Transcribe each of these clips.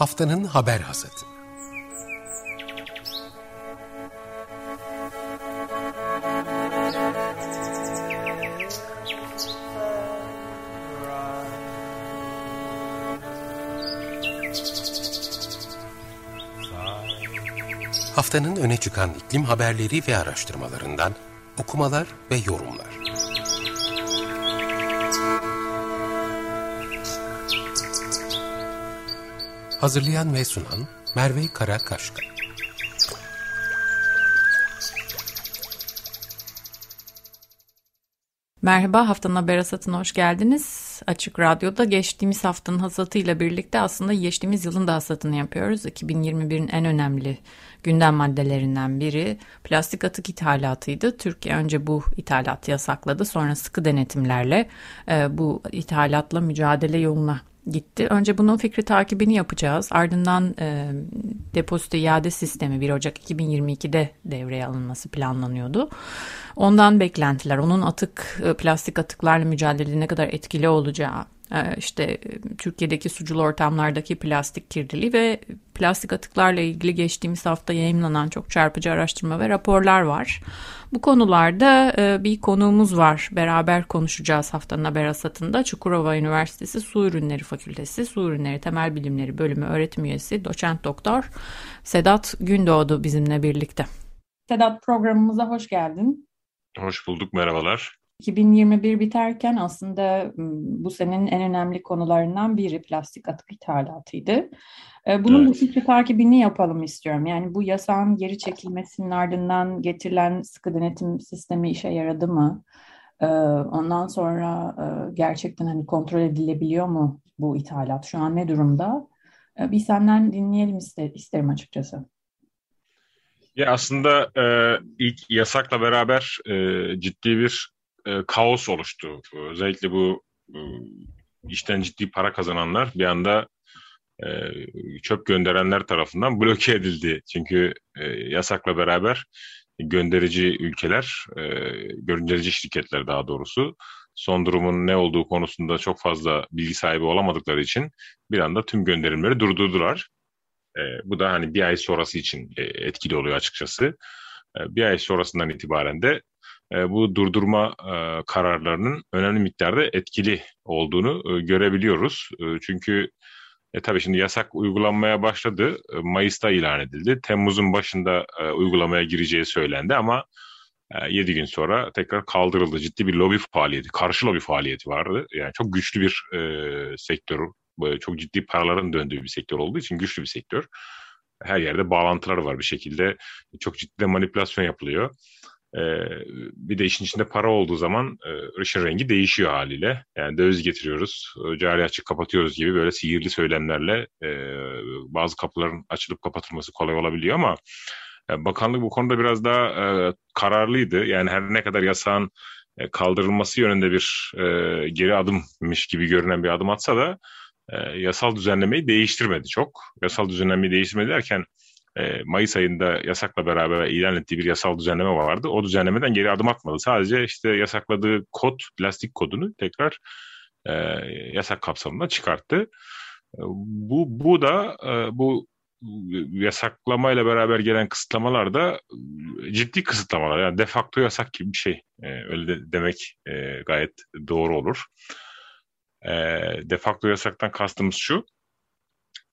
Haftanın haber hasatı. Haftanın öne çıkan iklim haberleri ve araştırmalarından okumalar ve yorumlar. Hazırlayan ve sunan Merve Karakaşka. Merhaba, haftanın haber hasatına hoş geldiniz. Açık Radyo'da geçtiğimiz haftanın hasatıyla birlikte aslında geçtiğimiz yılın da hasatını yapıyoruz. 2021'in en önemli gündem maddelerinden biri plastik atık ithalatıydı. Türkiye önce bu ithalatı yasakladı. Sonra sıkı denetimlerle e, bu ithalatla mücadele yoluna gitti. Önce bunun fikri takibini yapacağız. Ardından e, depozito iade sistemi 1 Ocak 2022'de devreye alınması planlanıyordu. Ondan beklentiler, onun atık e, plastik atıklarla mücadelede ne kadar etkili olacağı, işte Türkiye'deki sucul ortamlardaki plastik kirliliği ve plastik atıklarla ilgili geçtiğimiz hafta yayınlanan çok çarpıcı araştırma ve raporlar var. Bu konularda e, bir konuğumuz var. Beraber konuşacağız haftanın haber asatında. Çukurova Üniversitesi Su Ürünleri Fakültesi Su Ürünleri Temel Bilimleri Bölümü öğretim üyesi doçent doktor Sedat Gündoğdu bizimle birlikte. Sedat programımıza hoş geldin. Hoş bulduk, merhabalar. 2021 biterken aslında bu senenin en önemli konularından biri plastik atık ithalatıydı. Bunun evet. bu fikri takibini yapalım istiyorum. Yani bu yasağın geri çekilmesinin ardından getirilen sıkı denetim sistemi işe yaradı mı? Ondan sonra gerçekten hani kontrol edilebiliyor mu bu ithalat? Şu an ne durumda? Bir senden dinleyelim ister, isterim açıkçası. Ya aslında e, ilk yasakla beraber e, ciddi bir e, kaos oluştu. Özellikle bu e, işten ciddi para kazananlar bir anda e, çöp gönderenler tarafından bloke edildi. Çünkü e, yasakla beraber gönderici ülkeler, e, gönderici şirketler daha doğrusu son durumun ne olduğu konusunda çok fazla bilgi sahibi olamadıkları için bir anda tüm gönderimleri durdurdular. E, bu da hani bir ay sonrası için e, etkili oluyor açıkçası. E, bir ay sonrasından itibaren de e, bu durdurma e, kararlarının önemli miktarda etkili olduğunu e, görebiliyoruz. Çünkü e, tabii şimdi yasak uygulanmaya başladı. Mayıs'ta ilan edildi. Temmuz'un başında e, uygulamaya gireceği söylendi ama e, 7 gün sonra tekrar kaldırıldı. Ciddi bir lobi faaliyeti, karşı lobi faaliyeti vardı. Yani çok güçlü bir e, sektör, çok ciddi paraların döndüğü bir sektör olduğu için güçlü bir sektör. Her yerde bağlantılar var bir şekilde. Çok ciddi de manipülasyon yapılıyor. Ee, bir de işin içinde para olduğu zaman e, işin rengi değişiyor haliyle. Yani döviz getiriyoruz, e, cari açık kapatıyoruz gibi böyle sihirli söylemlerle e, bazı kapıların açılıp kapatılması kolay olabiliyor ama e, bakanlık bu konuda biraz daha e, kararlıydı. Yani her ne kadar yasağın e, kaldırılması yönünde bir e, geri adımmış gibi görünen bir adım atsa da e, yasal düzenlemeyi değiştirmedi çok. Yasal düzenlemeyi değiştirmedi derken e, Mayıs ayında yasakla beraber ilan ettiği bir yasal düzenleme vardı. O düzenlemeden geri adım atmadı. Sadece işte yasakladığı kod, plastik kodunu tekrar e, yasak kapsamında çıkarttı. E, bu, bu da e, bu yasaklamayla beraber gelen kısıtlamalar da ciddi kısıtlamalar. Yani de facto yasak gibi bir şey. E, öyle de demek e, gayet doğru olur. E, de facto yasaktan kastımız şu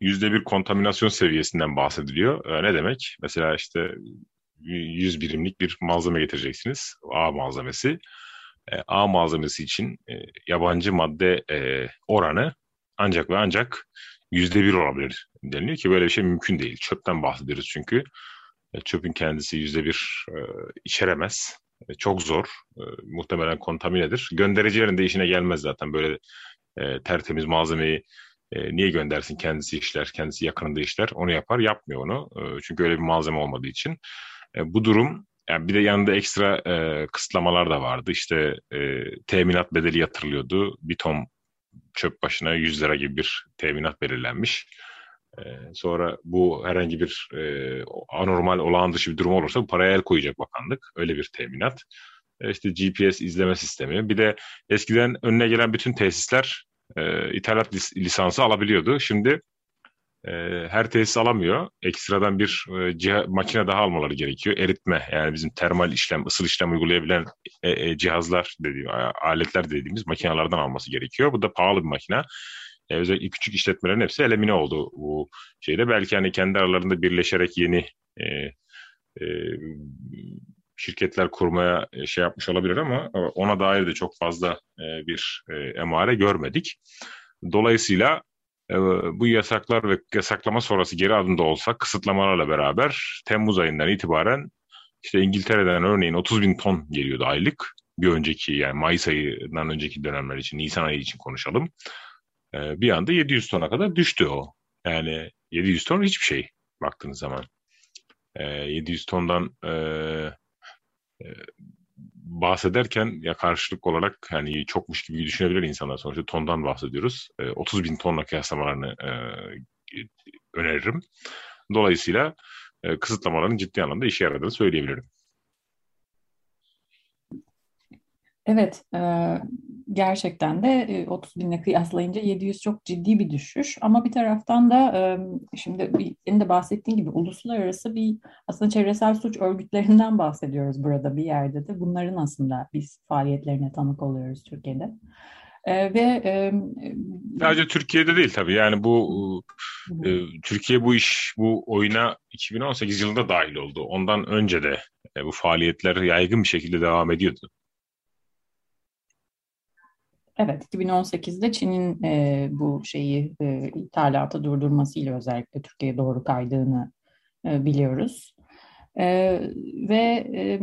yüzde bir kontaminasyon seviyesinden bahsediliyor. E, ne demek? Mesela işte 100 birimlik bir malzeme getireceksiniz. A malzemesi. E, A malzemesi için e, yabancı madde e, oranı ancak ve ancak yüzde bir olabilir deniliyor ki böyle bir şey mümkün değil. Çöpten bahsediyoruz çünkü. E, çöpün kendisi yüzde bir içeremez. Çok zor. Muhtemelen kontaminedir. Göndericilerin de işine gelmez zaten böyle tertemiz malzemeyi e, niye göndersin kendisi işler, kendisi yakınında işler onu yapar, yapmıyor onu. E, çünkü öyle bir malzeme olmadığı için. E, bu durum yani bir de yanında ekstra e, kısıtlamalar da vardı. İşte e, teminat bedeli yatırılıyordu. Bir ton çöp başına 100 lira gibi bir teminat belirlenmiş. E, sonra bu herhangi bir e, anormal olağan dışı bir durum olursa bu paraya el koyacak bakanlık. Öyle bir teminat. E, işte GPS izleme sistemi. Bir de eskiden önüne gelen bütün tesisler e, ithalat lis- lisansı alabiliyordu. Şimdi e, her tesis alamıyor. Ekstradan bir e, ciha, makine daha almaları gerekiyor. Eritme yani bizim termal işlem, ısıl işlem uygulayabilen e, e, cihazlar dediğim, aletler dediğimiz makinelerden alması gerekiyor. Bu da pahalı bir makine. E, özellikle küçük işletmelerin hepsi elimine oldu bu şeyde. Belki hani kendi aralarında birleşerek yeni e, e, şirketler kurmaya e, şey yapmış olabilir ama ona dair de çok fazla e, bir e, emare görmedik. Dolayısıyla bu yasaklar ve yasaklama sonrası geri adımda olsa kısıtlamalarla beraber Temmuz ayından itibaren işte İngiltere'den örneğin 30 bin ton geliyordu aylık. Bir önceki yani Mayıs ayından önceki dönemler için, Nisan ayı için konuşalım. Bir anda 700 tona kadar düştü o. Yani 700 ton hiçbir şey baktığınız zaman. 700 tondan bahsederken ya karşılık olarak hani çokmuş gibi düşünebilir insanlar sonuçta tondan bahsediyoruz. E, 30 bin tonla kıyaslamalarını öneririm. Dolayısıyla kısıtlamaların ciddi anlamda işe yaradığını söyleyebilirim. Evet, e, gerçekten de 30 e, binle kıyaslayınca 700 çok ciddi bir düşüş. Ama bir taraftan da e, şimdi senin de bahsettiğin gibi uluslararası bir aslında çevresel suç örgütlerinden bahsediyoruz burada bir yerde de. Bunların aslında biz faaliyetlerine tanık oluyoruz Türkiye'de. ve sadece Türkiye'de değil tabii yani bu e, Türkiye bu iş bu oyuna 2018 yılında dahil oldu. Ondan önce de e, bu faaliyetler yaygın bir şekilde devam ediyordu. Evet, 2018'de Çin'in e, bu şeyi e, ithalatı durdurmasıyla özellikle Türkiye'ye doğru kaydığını e, biliyoruz. E, ve e,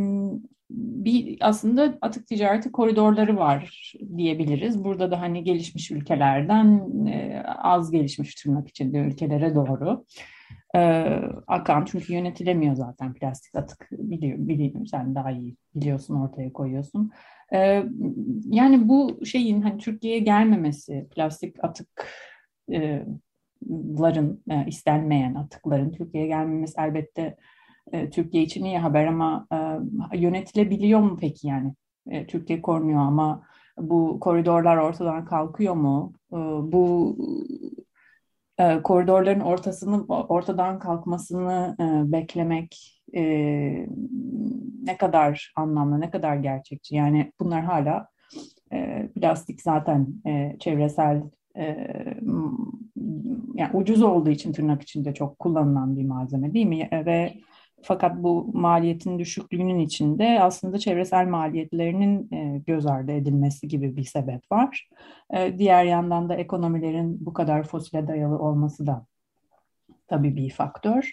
bir aslında atık ticareti koridorları var diyebiliriz. Burada da hani gelişmiş ülkelerden e, az gelişmiş tırnak içinde ülkelere doğru e, akan çünkü yönetilemiyor zaten plastik atık biliyor, sen daha iyi biliyorsun ortaya koyuyorsun. E, yani bu şeyin hani Türkiye'ye gelmemesi plastik atıkların e, istenmeyen atıkların Türkiye'ye gelmemesi elbette e, Türkiye için iyi haber ama e, yönetilebiliyor mu peki yani? E, Türkiye korunuyor ama bu koridorlar ortadan kalkıyor mu? E, bu e, koridorların ortasını ortadan kalkmasını e, beklemek e, ne kadar anlamlı, ne kadar gerçekçi? Yani bunlar hala e, plastik zaten e, çevresel e, yani ucuz olduğu için tırnak içinde çok kullanılan bir malzeme değil mi? E, ve fakat bu maliyetin düşüklüğünün içinde aslında çevresel maliyetlerinin göz ardı edilmesi gibi bir sebep var. Diğer yandan da ekonomilerin bu kadar fosile dayalı olması da tabii bir faktör.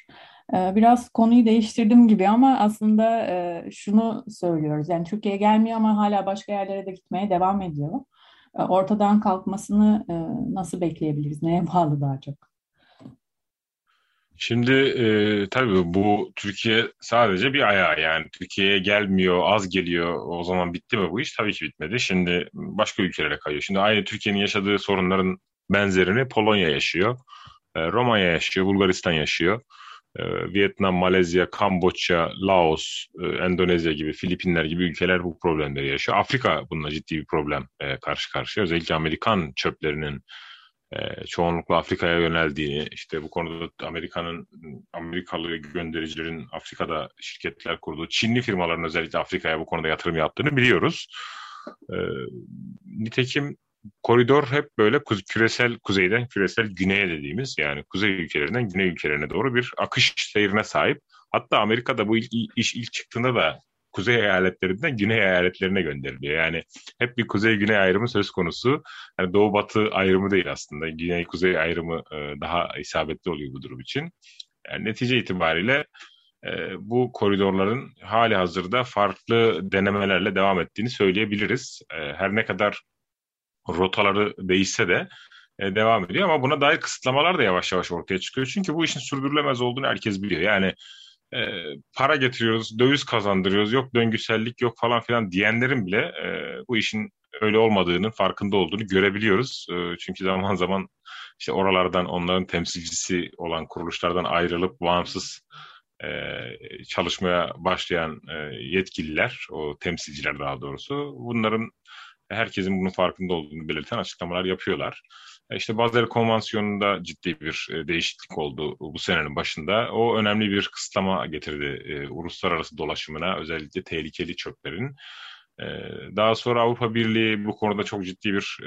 E, biraz konuyu değiştirdim gibi ama aslında şunu söylüyoruz. Yani Türkiye'ye gelmiyor ama hala başka yerlere de gitmeye devam ediyor. Ortadan kalkmasını nasıl bekleyebiliriz? Neye bağlı daha çok? Şimdi e, tabii bu Türkiye sadece bir ayağı yani Türkiye'ye gelmiyor, az geliyor. O zaman bitti mi bu iş? Tabii ki bitmedi. Şimdi başka ülkelere kayıyor. Şimdi aynı Türkiye'nin yaşadığı sorunların benzerini Polonya yaşıyor. E, Romanya yaşıyor, Bulgaristan yaşıyor. E, Vietnam, Malezya, Kamboçya, Laos, e, Endonezya gibi, Filipinler gibi ülkeler bu problemleri yaşıyor. Afrika bununla ciddi bir problem e, karşı karşıya. Özellikle Amerikan çöplerinin e, çoğunlukla Afrika'ya yöneldiğini, işte bu konuda Amerika'nın Amerikalı göndericilerin Afrika'da şirketler kurduğu, Çinli firmaların özellikle Afrika'ya bu konuda yatırım yaptığını biliyoruz. E, nitekim koridor hep böyle küresel kuzeyden küresel güneye dediğimiz yani kuzey ülkelerinden güney ülkelerine doğru bir akış seyrine sahip. Hatta Amerika'da bu ilk, iş ilk çıktığında da kuzey eyaletlerinden güney eyaletlerine gönderiliyor. Yani hep bir kuzey-güney ayrımı söz konusu. Yani doğu-batı ayrımı değil aslında. Güney-kuzey ayrımı e, daha isabetli oluyor bu durum için. Yani netice itibariyle e, bu koridorların hali hazırda farklı denemelerle devam ettiğini söyleyebiliriz. E, her ne kadar rotaları değişse de devam ediyor ama buna dair kısıtlamalar da yavaş yavaş ortaya çıkıyor. Çünkü bu işin sürdürülemez olduğunu herkes biliyor. Yani e, para getiriyoruz, döviz kazandırıyoruz, yok döngüsellik yok falan filan diyenlerin bile e, bu işin öyle olmadığının farkında olduğunu görebiliyoruz. E, çünkü zaman zaman işte oralardan onların temsilcisi olan kuruluşlardan ayrılıp bağımsız e, çalışmaya başlayan e, yetkililer, o temsilciler daha doğrusu bunların herkesin bunun farkında olduğunu belirten açıklamalar yapıyorlar. İşte Basel Konvansiyonu'nda ciddi bir değişiklik oldu bu senenin başında. O önemli bir kısıtlama getirdi uluslararası dolaşımına, özellikle tehlikeli çöplerin. Daha sonra Avrupa Birliği bu konuda çok ciddi bir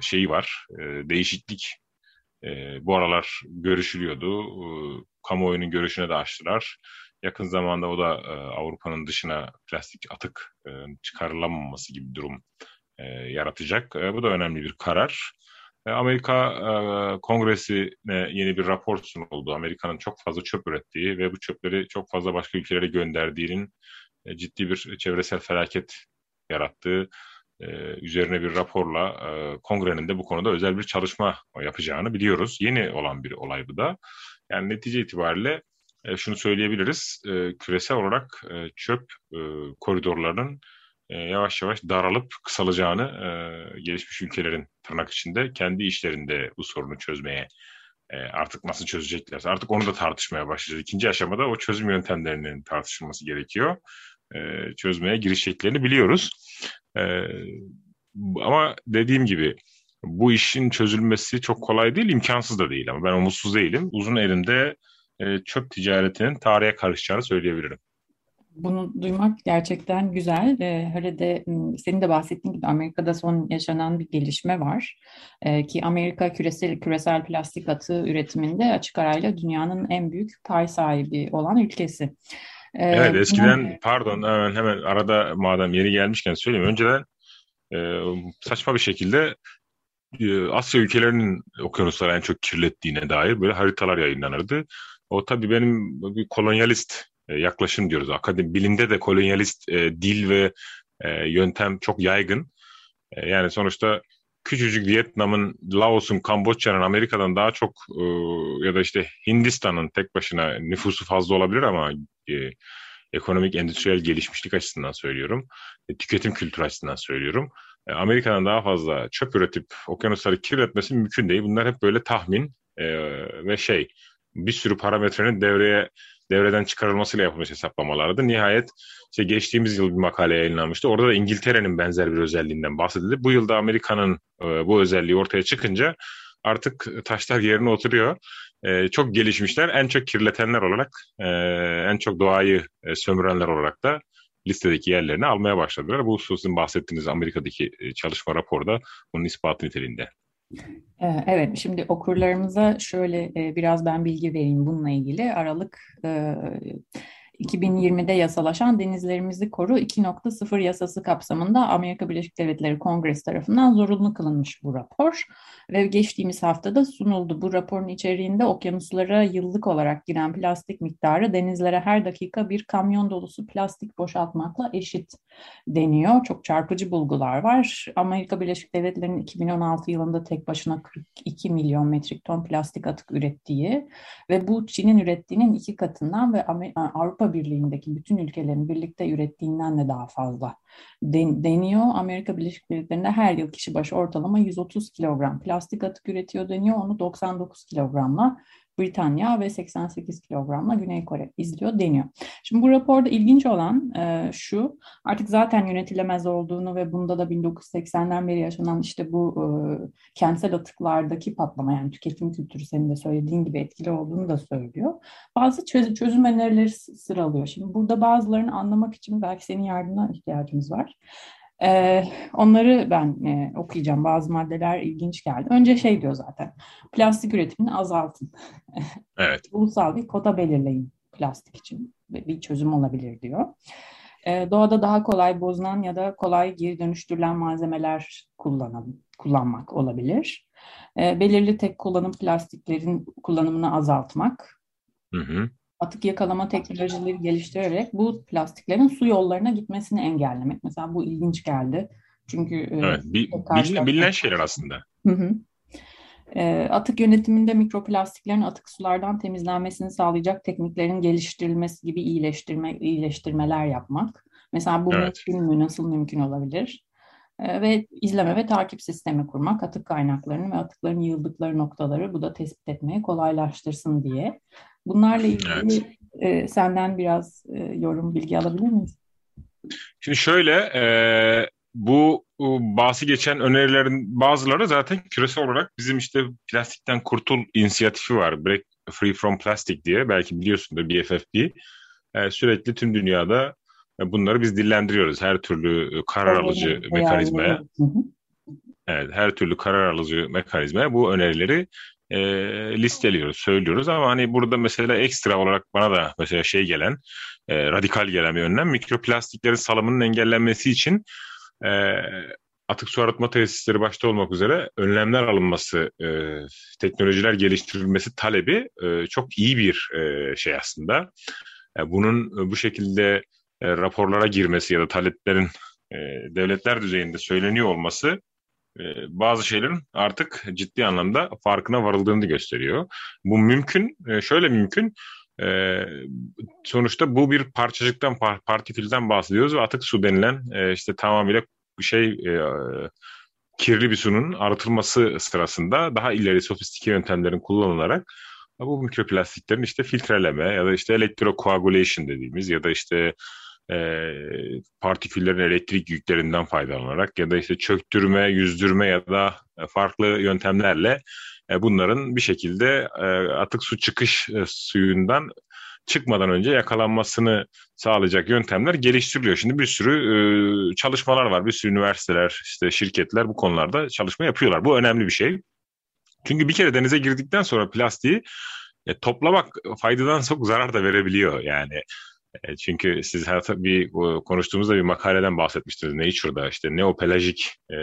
şeyi var, değişiklik bu aralar görüşülüyordu. Kamuoyunun görüşüne de açtılar. Yakın zamanda o da Avrupa'nın dışına plastik atık çıkarılamaması gibi bir durum yaratacak. Bu da önemli bir karar. Amerika Kongresi'ne yeni bir rapor sunuldu. Amerika'nın çok fazla çöp ürettiği ve bu çöpleri çok fazla başka ülkelere gönderdiğinin ciddi bir çevresel felaket yarattığı üzerine bir raporla kongrenin de bu konuda özel bir çalışma yapacağını biliyoruz. Yeni olan bir olay bu da. Yani netice itibariyle şunu söyleyebiliriz. Küresel olarak çöp koridorlarının yavaş yavaş daralıp kısalacağını gelişmiş ülkelerin tırnak içinde kendi işlerinde bu sorunu çözmeye artık nasıl çözeceklerse artık onu da tartışmaya başlayacağız. İkinci aşamada o çözüm yöntemlerinin tartışılması gerekiyor. Çözmeye girişeceklerini biliyoruz. Ama dediğim gibi bu işin çözülmesi çok kolay değil, imkansız da değil ama ben umutsuz değilim. Uzun elimde çöp ticaretinin tarihe karışacağını söyleyebilirim. Bunu duymak gerçekten güzel. Ee, hele de senin de bahsettiğin gibi Amerika'da son yaşanan bir gelişme var. Ee, ki Amerika küresel küresel plastik atığı üretiminde açık arayla dünyanın en büyük pay sahibi olan ülkesi. Ee, evet eskiden bunu... pardon hemen hemen arada madem yeri gelmişken söyleyeyim. Önceden e, saçma bir şekilde e, Asya ülkelerinin okyanusları en çok kirlettiğine dair böyle haritalar yayınlanırdı. O tabii benim bir kolonyalist e, yaklaşım diyoruz. Akademi bilimde de kolonyalist e, dil ve e, yöntem çok yaygın. E, yani sonuçta küçücük Vietnam'ın, Laos'un, Kamboçya'nın Amerika'dan daha çok e, ya da işte Hindistan'ın tek başına nüfusu fazla olabilir ama e, ekonomik, endüstriyel gelişmişlik açısından söylüyorum. E, tüketim kültürü açısından söylüyorum. E, Amerika'dan daha fazla çöp üretip okyanusları kirletmesi mümkün değil. Bunlar hep böyle tahmin e, ve şey bir sürü parametrenin devreye devreden çıkarılmasıyla yapılmış hesaplamalardı. Nihayet işte geçtiğimiz yıl bir makale yayınlanmıştı. Orada da İngiltere'nin benzer bir özelliğinden bahsedildi. Bu yılda Amerika'nın e, bu özelliği ortaya çıkınca artık taşlar yerine oturuyor. E, çok gelişmişler. En çok kirletenler olarak, e, en çok doğayı e, sömürenler olarak da listedeki yerlerini almaya başladılar. Bu sizin bahsettiğiniz Amerika'daki çalışma raporda bunun ispatı niteliğinde. Ee, evet, şimdi okurlarımıza şöyle e, biraz ben bilgi vereyim bununla ilgili. Aralık e, 2020'de yasalaşan Denizlerimizi Koru 2.0 yasası kapsamında Amerika Birleşik Devletleri Kongresi tarafından zorunlu kılınmış bu rapor ve geçtiğimiz haftada sunuldu. Bu raporun içeriğinde okyanuslara yıllık olarak giren plastik miktarı denizlere her dakika bir kamyon dolusu plastik boşaltmakla eşit deniyor. Çok çarpıcı bulgular var. Amerika Birleşik Devletleri'nin 2016 yılında tek başına 42 milyon metrik ton plastik atık ürettiği ve bu Çin'in ürettiğinin iki katından ve Avrupa Birliği'ndeki bütün ülkelerin birlikte ürettiğinden de daha fazla deniyor. Amerika Birleşik Devletleri'nde her yıl kişi başı ortalama 130 kilogram plastik atık üretiyor deniyor. Onu 99 kilogramla Britanya ve 88 kilogramla Güney Kore izliyor deniyor. Şimdi bu raporda ilginç olan e, şu, artık zaten yönetilemez olduğunu ve bunda da 1980'den beri yaşanan işte bu e, kentsel atıklardaki patlama yani tüketim kültürü senin de söylediğin gibi etkili olduğunu da söylüyor. Bazı çöz çözüm önerileri sıralıyor. Şimdi burada bazılarını anlamak için belki senin yardımına ihtiyacımız var. Ee, onları ben e, okuyacağım. Bazı maddeler ilginç geldi. Önce şey diyor zaten. Plastik üretimini azaltın. Evet. Ulusal bir kota belirleyin plastik için. Bir çözüm olabilir diyor. Ee, doğada daha kolay bozulan ya da kolay geri dönüştürülen malzemeler kullanalım, kullanmak olabilir. Ee, belirli tek kullanım plastiklerin kullanımını azaltmak. Hı hı atık yakalama teknolojileri geliştirerek bu plastiklerin su yollarına gitmesini engellemek. Mesela bu ilginç geldi. Çünkü e, evet, bi, bilinen, bilinen şeyler aslında. Hı hı. E, atık yönetiminde mikroplastiklerin atık sulardan temizlenmesini sağlayacak tekniklerin geliştirilmesi gibi iyileştirme iyileştirmeler yapmak. Mesela bu evet. mümkün mü? Nasıl mümkün olabilir? E, ve izleme ve takip sistemi kurmak, atık kaynaklarını ve atıkların yığıldıkları noktaları bu da tespit etmeye kolaylaştırsın diye. Bunlarla ilgili evet. e, senden biraz e, yorum bilgi alabilir miyiz? Şimdi şöyle, e, bu bahsi geçen önerilerin bazıları zaten küresel olarak bizim işte plastikten kurtul inisiyatifi var. Break Free from Plastic diye belki biliyorsunuz BFFP. E, sürekli tüm dünyada e, bunları biz dillendiriyoruz. Her türlü e, karar alıcı evet, mekanizmaya. Evet, her türlü karar alıcı mekanizmaya bu önerileri e, listeliyoruz, söylüyoruz ama hani burada mesela ekstra olarak bana da mesela şey gelen, e, radikal gelen bir önlem mikroplastiklerin salımının engellenmesi için e, atık su arıtma tesisleri başta olmak üzere önlemler alınması, e, teknolojiler geliştirilmesi talebi e, çok iyi bir e, şey aslında. E, bunun bu şekilde e, raporlara girmesi ya da taleplerin e, devletler düzeyinde söyleniyor olması e, bazı şeylerin artık ciddi anlamda farkına varıldığını gösteriyor. Bu mümkün, e, şöyle mümkün. E, sonuçta bu bir parçacıktan, partikülden bahsediyoruz ve atık su denilen e, işte tamamıyla şey e, kirli bir sunun arıtılması sırasında daha ileri sofistike yöntemlerin kullanılarak bu mikroplastiklerin işte filtreleme ya da işte elektrokoagulation dediğimiz ya da işte e, partiküllerin elektrik yüklerinden faydalanarak ya da işte çöktürme, yüzdürme ya da farklı yöntemlerle e, bunların bir şekilde e, atık su çıkış e, suyundan çıkmadan önce yakalanmasını sağlayacak yöntemler geliştiriliyor. Şimdi bir sürü e, çalışmalar var. Bir sürü üniversiteler, işte şirketler bu konularda çalışma yapıyorlar. Bu önemli bir şey. Çünkü bir kere denize girdikten sonra plastiği e, toplamak faydadan çok zarar da verebiliyor. Yani e, çünkü siz her bir konuştuğumuzda bir makaleden bahsetmiştiniz. Nature'da işte neopelajik e,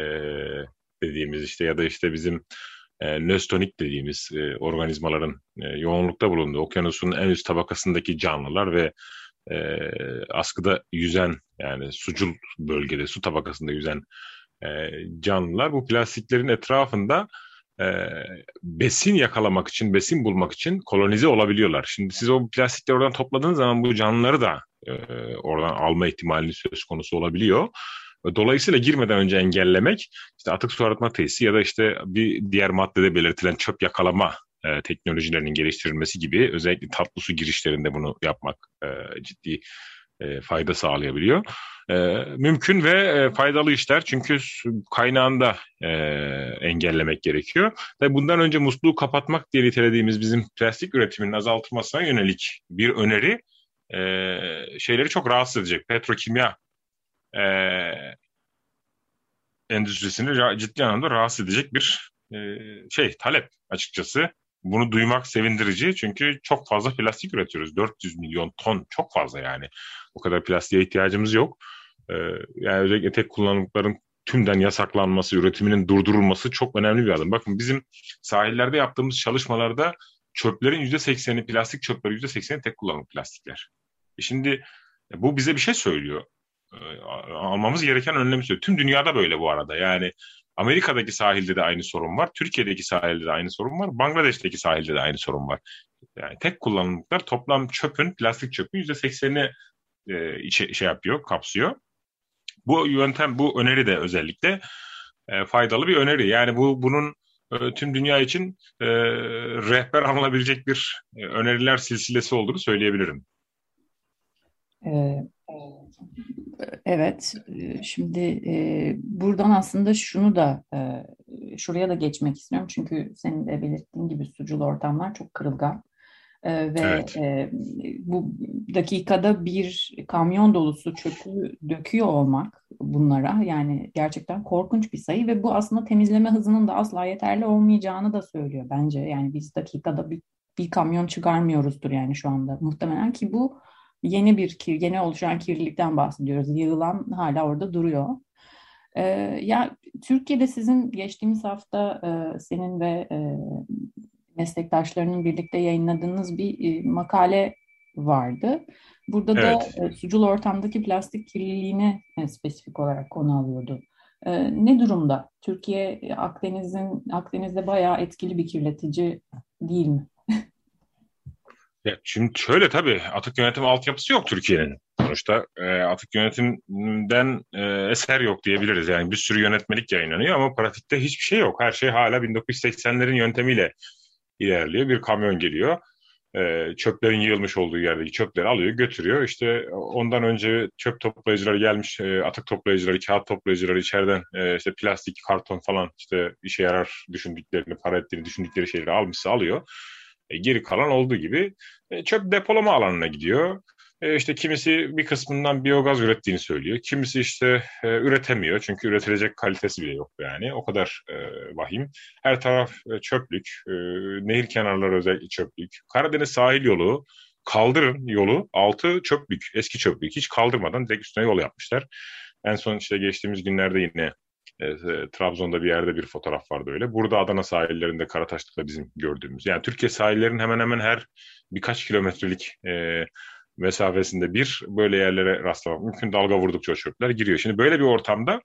dediğimiz işte ya da işte bizim e, nöstonik dediğimiz e, organizmaların e, yoğunlukta bulunduğu okyanusun en üst tabakasındaki canlılar ve e, askıda yüzen yani sucul bölgede su tabakasında yüzen e, canlılar. Bu plastiklerin etrafında e, besin yakalamak için, besin bulmak için kolonize olabiliyorlar. Şimdi siz o plastikleri oradan topladığınız zaman bu canlıları da e, oradan alma ihtimali söz konusu olabiliyor. Dolayısıyla girmeden önce engellemek işte atık su arıtma tesisi ya da işte bir diğer maddede belirtilen çöp yakalama e, teknolojilerinin geliştirilmesi gibi özellikle tatlı su girişlerinde bunu yapmak e, ciddi e, fayda sağlayabiliyor. E, mümkün ve e, faydalı işler çünkü kaynağında e, engellemek gerekiyor. Tabii bundan önce musluğu kapatmak diye nitelediğimiz bizim plastik üretiminin azaltılmasına yönelik bir öneri e, şeyleri çok rahatsız edecek. Petrokimya e, endüstrisini ciddi anlamda rahatsız edecek bir e, şey talep açıkçası. Bunu duymak sevindirici çünkü çok fazla plastik üretiyoruz. 400 milyon ton çok fazla yani. O kadar plastiğe ihtiyacımız yok. Ee, yani özellikle tek kullanımlıkların tümden yasaklanması, üretiminin durdurulması çok önemli bir adım. Bakın bizim sahillerde yaptığımız çalışmalarda çöplerin %80'i plastik çöpleri %80'i tek kullanımlık plastikler. E şimdi bu bize bir şey söylüyor. Ee, almamız gereken önlemi söylüyor. Tüm dünyada böyle bu arada. Yani Amerika'daki sahilde de aynı sorun var. Türkiye'deki sahilde de aynı sorun var. Bangladeş'teki sahilde de aynı sorun var. Yani tek kullanımlıklar toplam çöpün, plastik çöpün %80'ini e, şey, şey yapıyor, kapsıyor. Bu yöntem, bu öneri de özellikle e, faydalı bir öneri. Yani bu bunun e, tüm dünya için e, rehber alınabilecek bir e, öneriler silsilesi olduğunu söyleyebilirim. Ee, Evet, şimdi buradan aslında şunu da şuraya da geçmek istiyorum. Çünkü senin de belirttiğin gibi sucul ortamlar çok kırılgan. Ve evet. bu dakikada bir kamyon dolusu çöpü döküyor olmak bunlara yani gerçekten korkunç bir sayı ve bu aslında temizleme hızının da asla yeterli olmayacağını da söylüyor bence. Yani biz dakikada bir, bir kamyon çıkarmıyoruzdur yani şu anda. Muhtemelen ki bu yeni bir kir, yeni oluşan kirlilikten bahsediyoruz. Yığılan hala orada duruyor. Ee, ya Türkiye'de sizin geçtiğimiz hafta e, senin ve e, meslektaşlarının birlikte yayınladığınız bir e, makale vardı. Burada evet. da e, sucul ortamdaki plastik kirliliğini e, spesifik olarak konu alıyordu. E, ne durumda? Türkiye Akdeniz'in Akdeniz'de bayağı etkili bir kirletici değil mi? Ya şimdi şöyle tabii atık yönetim altyapısı yok Türkiye'nin. Sonuçta e, atık yönetimden e, eser yok diyebiliriz. Yani bir sürü yönetmelik yayınlanıyor ama pratikte hiçbir şey yok. Her şey hala 1980'lerin yöntemiyle ilerliyor. Bir kamyon geliyor. e, çöplerin yığılmış olduğu yerdeki çöpleri alıyor götürüyor. İşte ondan önce çöp toplayıcıları gelmiş e, atık toplayıcıları, kağıt toplayıcıları içeriden e, işte plastik, karton falan işte işe yarar düşündüklerini, para ettiğini düşündükleri şeyleri almışsa alıyor. E, geri kalan olduğu gibi e, çöp depolama alanına gidiyor. E, işte kimisi bir kısmından biyogaz ürettiğini söylüyor. Kimisi işte e, üretemiyor çünkü üretilecek kalitesi bile yok yani. O kadar e, vahim. Her taraf e, çöplük, e, nehir kenarları özellikle çöplük. Karadeniz sahil yolu, kaldırın yolu, altı çöplük, eski çöplük. Hiç kaldırmadan direkt üstüne yol yapmışlar. En son işte geçtiğimiz günlerde yine e, Trabzon'da bir yerde bir fotoğraf vardı öyle. Burada Adana sahillerinde Karataşlık'ta bizim gördüğümüz. Yani Türkiye sahillerinin hemen hemen her birkaç kilometrelik e, mesafesinde bir böyle yerlere rastlamak mümkün. Dalga vurdukça çöpler giriyor. Şimdi böyle bir ortamda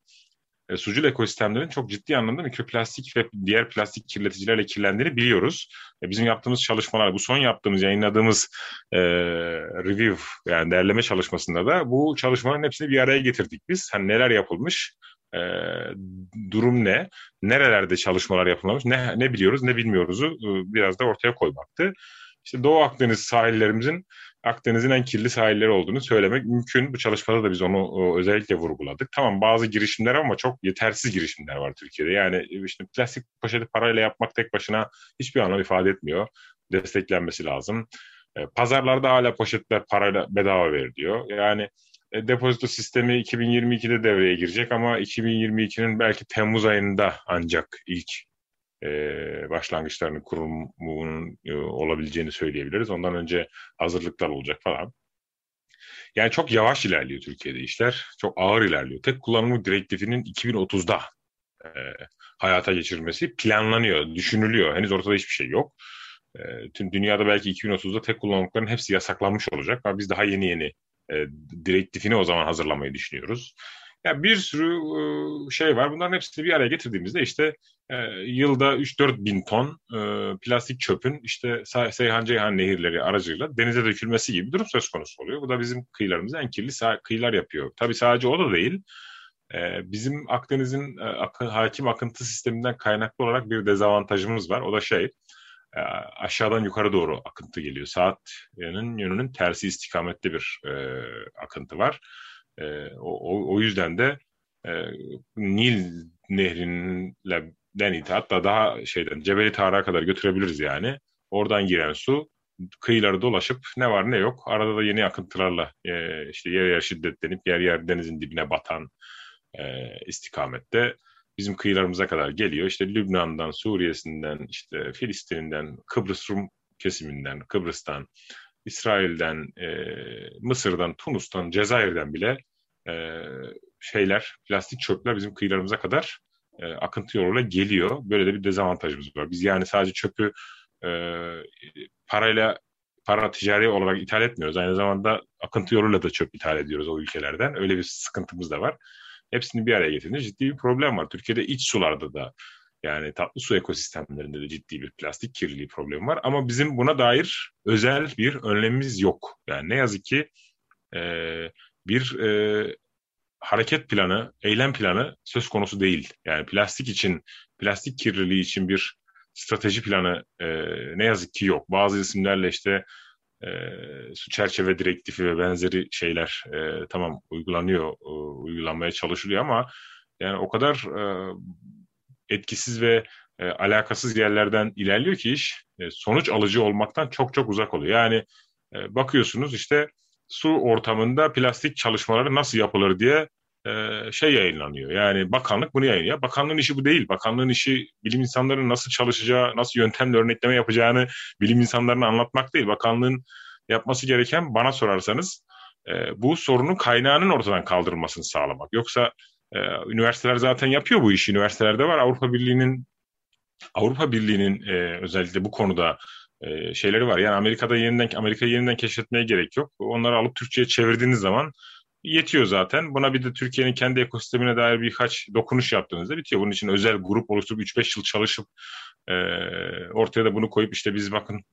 e, sucul ekosistemlerin çok ciddi anlamda mikroplastik ve diğer plastik kirleticilerle kirlendiğini biliyoruz. E, bizim yaptığımız çalışmalar, bu son yaptığımız, yayınladığımız e, review yani derleme çalışmasında da bu çalışmaların hepsini bir araya getirdik biz. Hani neler yapılmış, e, durum ne, nerelerde çalışmalar yapılmış, ne, ne biliyoruz, ne bilmiyoruzu e, biraz da ortaya koymaktı. İşte Doğu Akdeniz sahillerimizin Akdeniz'in en kirli sahilleri olduğunu söylemek mümkün. Bu çalışmada da biz onu özellikle vurguladık. Tamam bazı girişimler ama çok yetersiz girişimler var Türkiye'de. Yani işte plastik poşeti parayla yapmak tek başına hiçbir anlam ifade etmiyor. Desteklenmesi lazım. E, pazarlarda hala poşetler parayla bedava veriliyor. Yani e, depozito sistemi 2022'de devreye girecek ama 2022'nin belki Temmuz ayında ancak ilk e, başlangıçlarının kurumunun e, olabileceğini söyleyebiliriz. Ondan önce hazırlıklar olacak falan. Yani çok yavaş ilerliyor Türkiye'de işler. Çok ağır ilerliyor. Tek kullanımlık direktifinin 2030'da e, hayata geçirilmesi planlanıyor, düşünülüyor. Henüz ortada hiçbir şey yok. E, tüm dünyada belki 2030'da tek kullanımlıkların hepsi yasaklanmış olacak ama biz daha yeni yeni e, direktifini o zaman hazırlamayı düşünüyoruz. Yani bir sürü e, şey var. Bunların hepsini bir araya getirdiğimizde işte e, yılda 3-4 bin ton e, plastik çöpün işte Seyhan Ceyhan nehirleri aracıyla denize dökülmesi gibi bir durum söz konusu oluyor. Bu da bizim kıyılarımızı en kirli kıyılar yapıyor. Tabii sadece o da değil. bizim Akdeniz'in hakim akıntı sisteminden kaynaklı olarak bir dezavantajımız var. O da şey aşağıdan yukarı doğru akıntı geliyor. Saatinin yönünün tersi istikamette bir akıntı var. E, o, o yüzden de e, Nil nehrinden iti hatta daha şeyden Cebeli Tarık'a kadar götürebiliriz yani. Oradan giren su kıyıları dolaşıp ne var ne yok. Arada da yeni akıntılarla e, işte yer yer şiddetlenip yer yer denizin dibine batan e, istikamette bizim kıyılarımıza kadar geliyor. İşte Lübnan'dan, Suriye'sinden, işte Filistin'inden, Kıbrıs Rum kesiminden, Kıbrıs'tan, İsrail'den, e, Mısır'dan, Tunus'tan, Cezayir'den bile e, şeyler, plastik çöpler bizim kıyılarımıza kadar e, akıntı yoluyla geliyor. Böyle de bir dezavantajımız var. Biz yani sadece çöpü e, parayla para ticari olarak ithal etmiyoruz. Aynı zamanda akıntı yoluyla da çöp ithal ediyoruz o ülkelerden. Öyle bir sıkıntımız da var. Hepsini bir araya getirince ciddi bir problem var. Türkiye'de iç sularda da yani tatlı su ekosistemlerinde de ciddi bir plastik kirliliği problemi var. Ama bizim buna dair özel bir önlemimiz yok. Yani ne yazık ki e, bir e, hareket planı, eylem planı söz konusu değil. Yani plastik için, plastik kirliliği için bir strateji planı e, ne yazık ki yok. Bazı isimlerle işte e, çerçeve direktifi ve benzeri şeyler e, tamam uygulanıyor, e, uygulanmaya çalışılıyor ama yani o kadar e, etkisiz ve e, alakasız yerlerden ilerliyor ki iş e, sonuç alıcı olmaktan çok çok uzak oluyor. Yani e, bakıyorsunuz işte su ortamında plastik çalışmaları nasıl yapılır diye şey yayınlanıyor. Yani bakanlık bunu yayınlıyor. Bakanlığın işi bu değil. Bakanlığın işi bilim insanlarının nasıl çalışacağı, nasıl yöntemle örnekleme yapacağını bilim insanlarına anlatmak değil. Bakanlığın yapması gereken bana sorarsanız bu sorunun kaynağının ortadan kaldırılmasını sağlamak. Yoksa üniversiteler zaten yapıyor bu işi. Üniversitelerde var. Avrupa Birliği'nin Avrupa Birliği'nin özellikle bu konuda şeyleri var. Yani Amerika'da yeniden Amerika'yı yeniden keşfetmeye gerek yok. Onları alıp Türkçe'ye çevirdiğiniz zaman yetiyor zaten. Buna bir de Türkiye'nin kendi ekosistemine dair birkaç dokunuş yaptığınızda bitiyor. Bunun için özel grup oluşturup 3-5 yıl çalışıp e, ortaya da bunu koyup işte biz bakın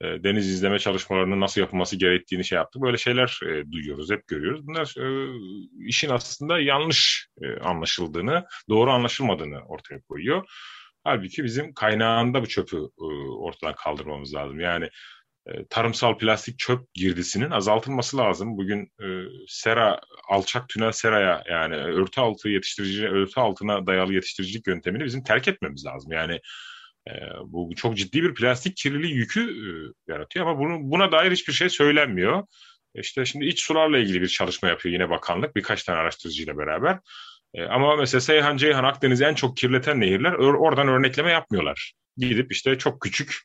e, deniz izleme çalışmalarının nasıl yapılması gerektiğini şey yaptık. Böyle şeyler e, duyuyoruz, hep görüyoruz. Bunlar e, işin aslında yanlış e, anlaşıldığını, doğru anlaşılmadığını ortaya koyuyor. Halbuki bizim kaynağında bu çöpü e, ortadan kaldırmamız lazım. Yani tarımsal plastik çöp girdisinin azaltılması lazım. Bugün e, sera, alçak tünel seraya yani örtü altı yetiştirici, örtü altına dayalı yetiştiricilik yöntemini bizim terk etmemiz lazım. Yani e, bu çok ciddi bir plastik kirliliği yükü e, yaratıyor ama bunu, buna dair hiçbir şey söylenmiyor. İşte şimdi iç sularla ilgili bir çalışma yapıyor yine bakanlık birkaç tane araştırıcıyla beraber. E, ama mesela Seyhan, Ceyhan, Akdeniz'i en çok kirleten nehirler oradan örnekleme yapmıyorlar. Gidip işte çok küçük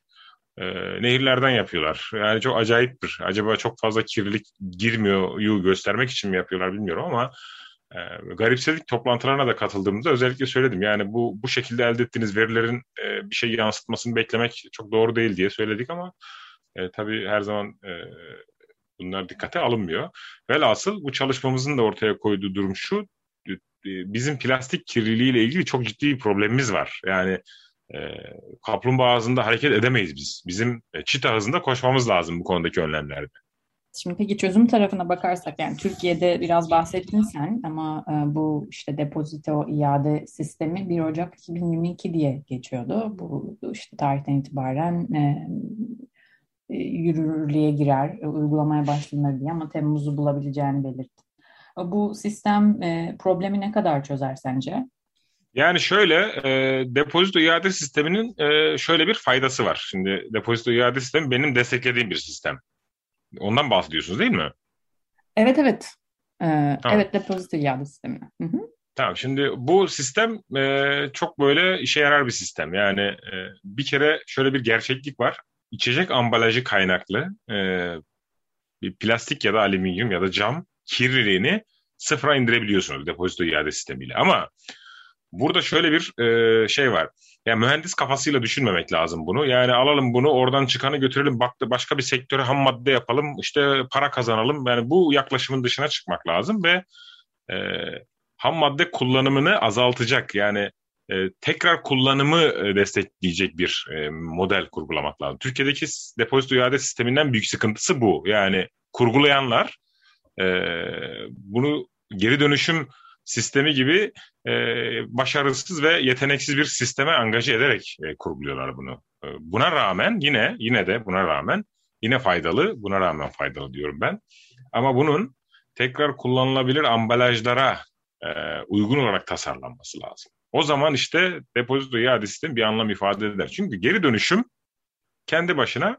e, nehirlerden yapıyorlar. Yani çok acayiptir. Acaba çok fazla kirlilik girmiyor göstermek için mi yapıyorlar bilmiyorum ama e, garipsedik toplantılarına da katıldığımda özellikle söyledim. Yani bu bu şekilde elde ettiğiniz verilerin e, bir şey yansıtmasını beklemek çok doğru değil diye söyledik ama e, tabii her zaman e, bunlar dikkate alınmıyor. Velhasıl bu çalışmamızın da ortaya koyduğu durum şu. Bizim plastik kirliliği ile ilgili çok ciddi bir problemimiz var. Yani e, kaplumbağa hızında hareket edemeyiz biz. Bizim e, çita hızında koşmamız lazım bu konudaki önlemlerde. Şimdi peki çözüm tarafına bakarsak yani Türkiye'de biraz bahsettin sen ama e, bu işte depozito iade sistemi 1 Ocak 2022 diye geçiyordu. Bu işte tarihten itibaren e, e, yürürlüğe girer, e, uygulamaya başlanır diye ama Temmuz'u bulabileceğini belirtti. Bu sistem e, problemi ne kadar çözer sence? Yani şöyle, e, depozito iade sisteminin e, şöyle bir faydası var. Şimdi depozito iade sistemi benim desteklediğim bir sistem. Ondan bahsediyorsunuz değil mi? Evet, evet. Ee, tamam. Evet, depozito iade sistemi. Hı hı. Tamam, şimdi bu sistem e, çok böyle işe yarar bir sistem. Yani e, bir kere şöyle bir gerçeklik var. İçecek ambalajı kaynaklı e, bir plastik ya da alüminyum ya da cam kirliliğini sıfıra indirebiliyorsunuz depozito iade sistemiyle. Ama burada şöyle bir e, şey var. Yani mühendis kafasıyla düşünmemek lazım bunu. Yani alalım bunu oradan çıkanı götürelim baktı başka bir sektöre ham madde yapalım işte para kazanalım. Yani bu yaklaşımın dışına çıkmak lazım ve e, ham madde kullanımını azaltacak yani e, tekrar kullanımı e, destekleyecek bir e, model kurgulamak lazım. Türkiye'deki depozito iade sisteminden büyük sıkıntısı bu. Yani kurgulayanlar e, bunu geri dönüşüm sistemi gibi e, başarısız ve yeteneksiz bir sisteme angaje ederek e, kurguluyorlar bunu. E, buna rağmen yine yine de buna rağmen yine faydalı, buna rağmen faydalı diyorum ben. Ama bunun tekrar kullanılabilir ambalajlara e, uygun olarak tasarlanması lazım. O zaman işte depozito iade sistemi bir anlam ifade eder. Çünkü geri dönüşüm kendi başına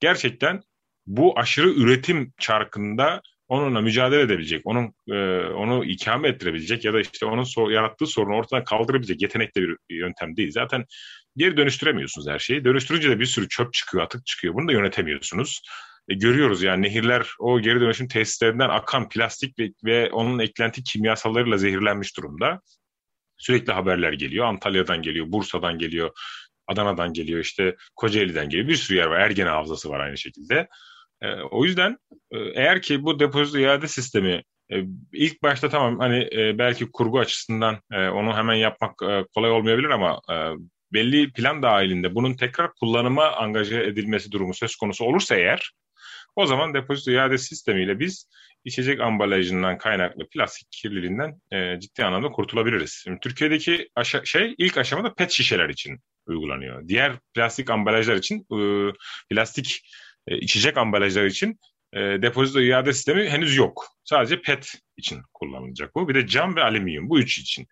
gerçekten bu aşırı üretim çarkında onunla mücadele edebilecek, onun e, onu ikame ettirebilecek ya da işte onun so yarattığı sorunu ortadan kaldırabilecek yetenekli bir yöntem değil. Zaten geri dönüştüremiyorsunuz her şeyi. Dönüştürünce de bir sürü çöp çıkıyor, atık çıkıyor. Bunu da yönetemiyorsunuz. E, görüyoruz yani nehirler o geri dönüşüm tesislerinden akan plastik ve, ve onun eklenti kimyasallarıyla zehirlenmiş durumda. Sürekli haberler geliyor. Antalya'dan geliyor, Bursa'dan geliyor, Adana'dan geliyor, işte Kocaeli'den geliyor. Bir sürü yer var. Ergene Havzası var aynı şekilde. E, o yüzden e, eğer ki bu depozito iade sistemi e, ilk başta tamam hani e, belki kurgu açısından e, onu hemen yapmak e, kolay olmayabilir ama e, belli plan dahilinde bunun tekrar kullanıma angaje edilmesi durumu söz konusu olursa eğer o zaman depozito iade sistemiyle biz içecek ambalajından kaynaklı plastik kirliliğinden e, ciddi anlamda kurtulabiliriz. Şimdi Türkiye'deki aşa- şey ilk aşamada pet şişeler için uygulanıyor. Diğer plastik ambalajlar için e, plastik e, içecek ambalajlar için e, depozito iade sistemi henüz yok. Sadece PET için kullanılacak bu. Bir de cam ve alüminyum bu üç için.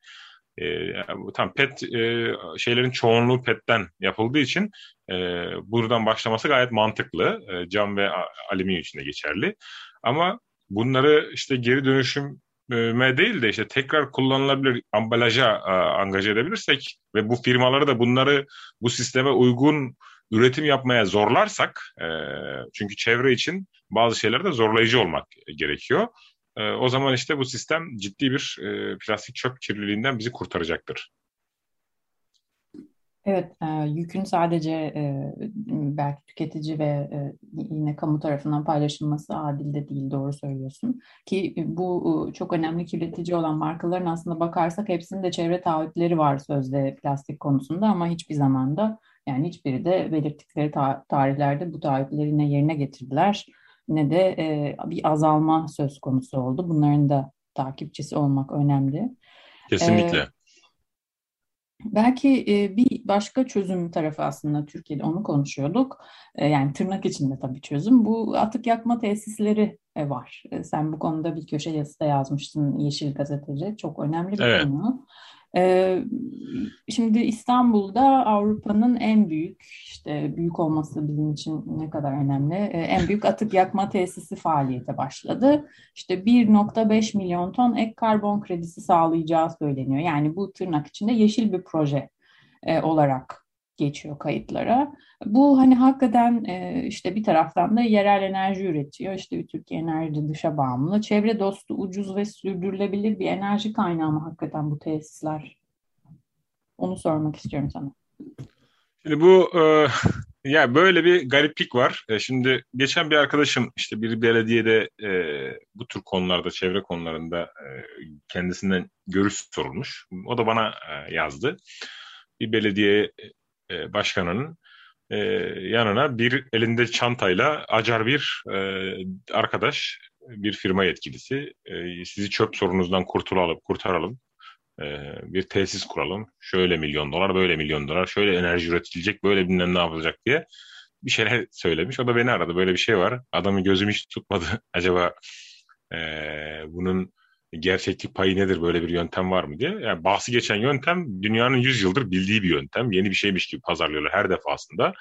E, tam PET e, şeylerin çoğunluğu PET'ten yapıldığı için e, buradan başlaması gayet mantıklı. E, cam ve alüminyum için de geçerli. Ama bunları işte geri dönüşüm değil de işte tekrar kullanılabilir ambalaja a, angaje edebilirsek ve bu firmaları da bunları bu sisteme uygun üretim yapmaya zorlarsak e, çünkü çevre için bazı şeylerde zorlayıcı olmak gerekiyor. E, o zaman işte bu sistem ciddi bir e, plastik çöp kirliliğinden bizi kurtaracaktır. Evet, yükün sadece belki tüketici ve yine kamu tarafından paylaşılması adil de değil, doğru söylüyorsun. Ki bu çok önemli kirletici olan markaların aslında bakarsak hepsinin de çevre taahhütleri var sözde plastik konusunda ama hiçbir zamanda yani hiçbiri de belirttikleri ta- tarihlerde bu taahhütleri ne yerine getirdiler ne de e, bir azalma söz konusu oldu. Bunların da takipçisi olmak önemli. Kesinlikle. Ee, Belki e, bir başka çözüm tarafı aslında Türkiye'de onu konuşuyorduk. E, yani tırnak içinde tabii çözüm. Bu atık yakma tesisleri e, var. Sen bu konuda bir köşe yazıda yazmıştın Yeşil Gazeteci. Çok önemli bir evet. konu. Ee, şimdi İstanbul'da Avrupa'nın en büyük, işte büyük olması bizim için ne kadar önemli, ee, en büyük atık yakma tesisi faaliyete başladı. İşte 1.5 milyon ton ek karbon kredisi sağlayacağı söyleniyor. Yani bu tırnak içinde yeşil bir proje e, olarak geçiyor kayıtlara. Bu hani hakikaten e, işte bir taraftan da yerel enerji üretiyor. İşte Türkiye enerji dışa bağımlı. Çevre dostu, ucuz ve sürdürülebilir bir enerji kaynağı mı hakikaten bu tesisler? Onu sormak istiyorum sana. Şimdi bu e, ya böyle bir gariplik var. E, şimdi geçen bir arkadaşım işte bir belediyede e, bu tür konularda, çevre konularında e, kendisinden görüş sorulmuş. O da bana e, yazdı. Bir belediye e, başkanının e, yanına bir elinde çantayla acar bir e, arkadaş, bir firma yetkilisi e, sizi çöp sorununuzdan kurtulalım, kurtaralım. E, bir tesis kuralım. Şöyle milyon dolar, böyle milyon dolar, şöyle enerji üretilecek, böyle bilmem ne yapılacak diye bir şeyler söylemiş. O da beni aradı. Böyle bir şey var. Adamın gözüm hiç tutmadı. Acaba e, bunun gerçeklik payı nedir böyle bir yöntem var mı diye. Yani bahsi geçen yöntem dünyanın 100 yıldır bildiği bir yöntem. Yeni bir şeymiş gibi pazarlıyorlar her defasında.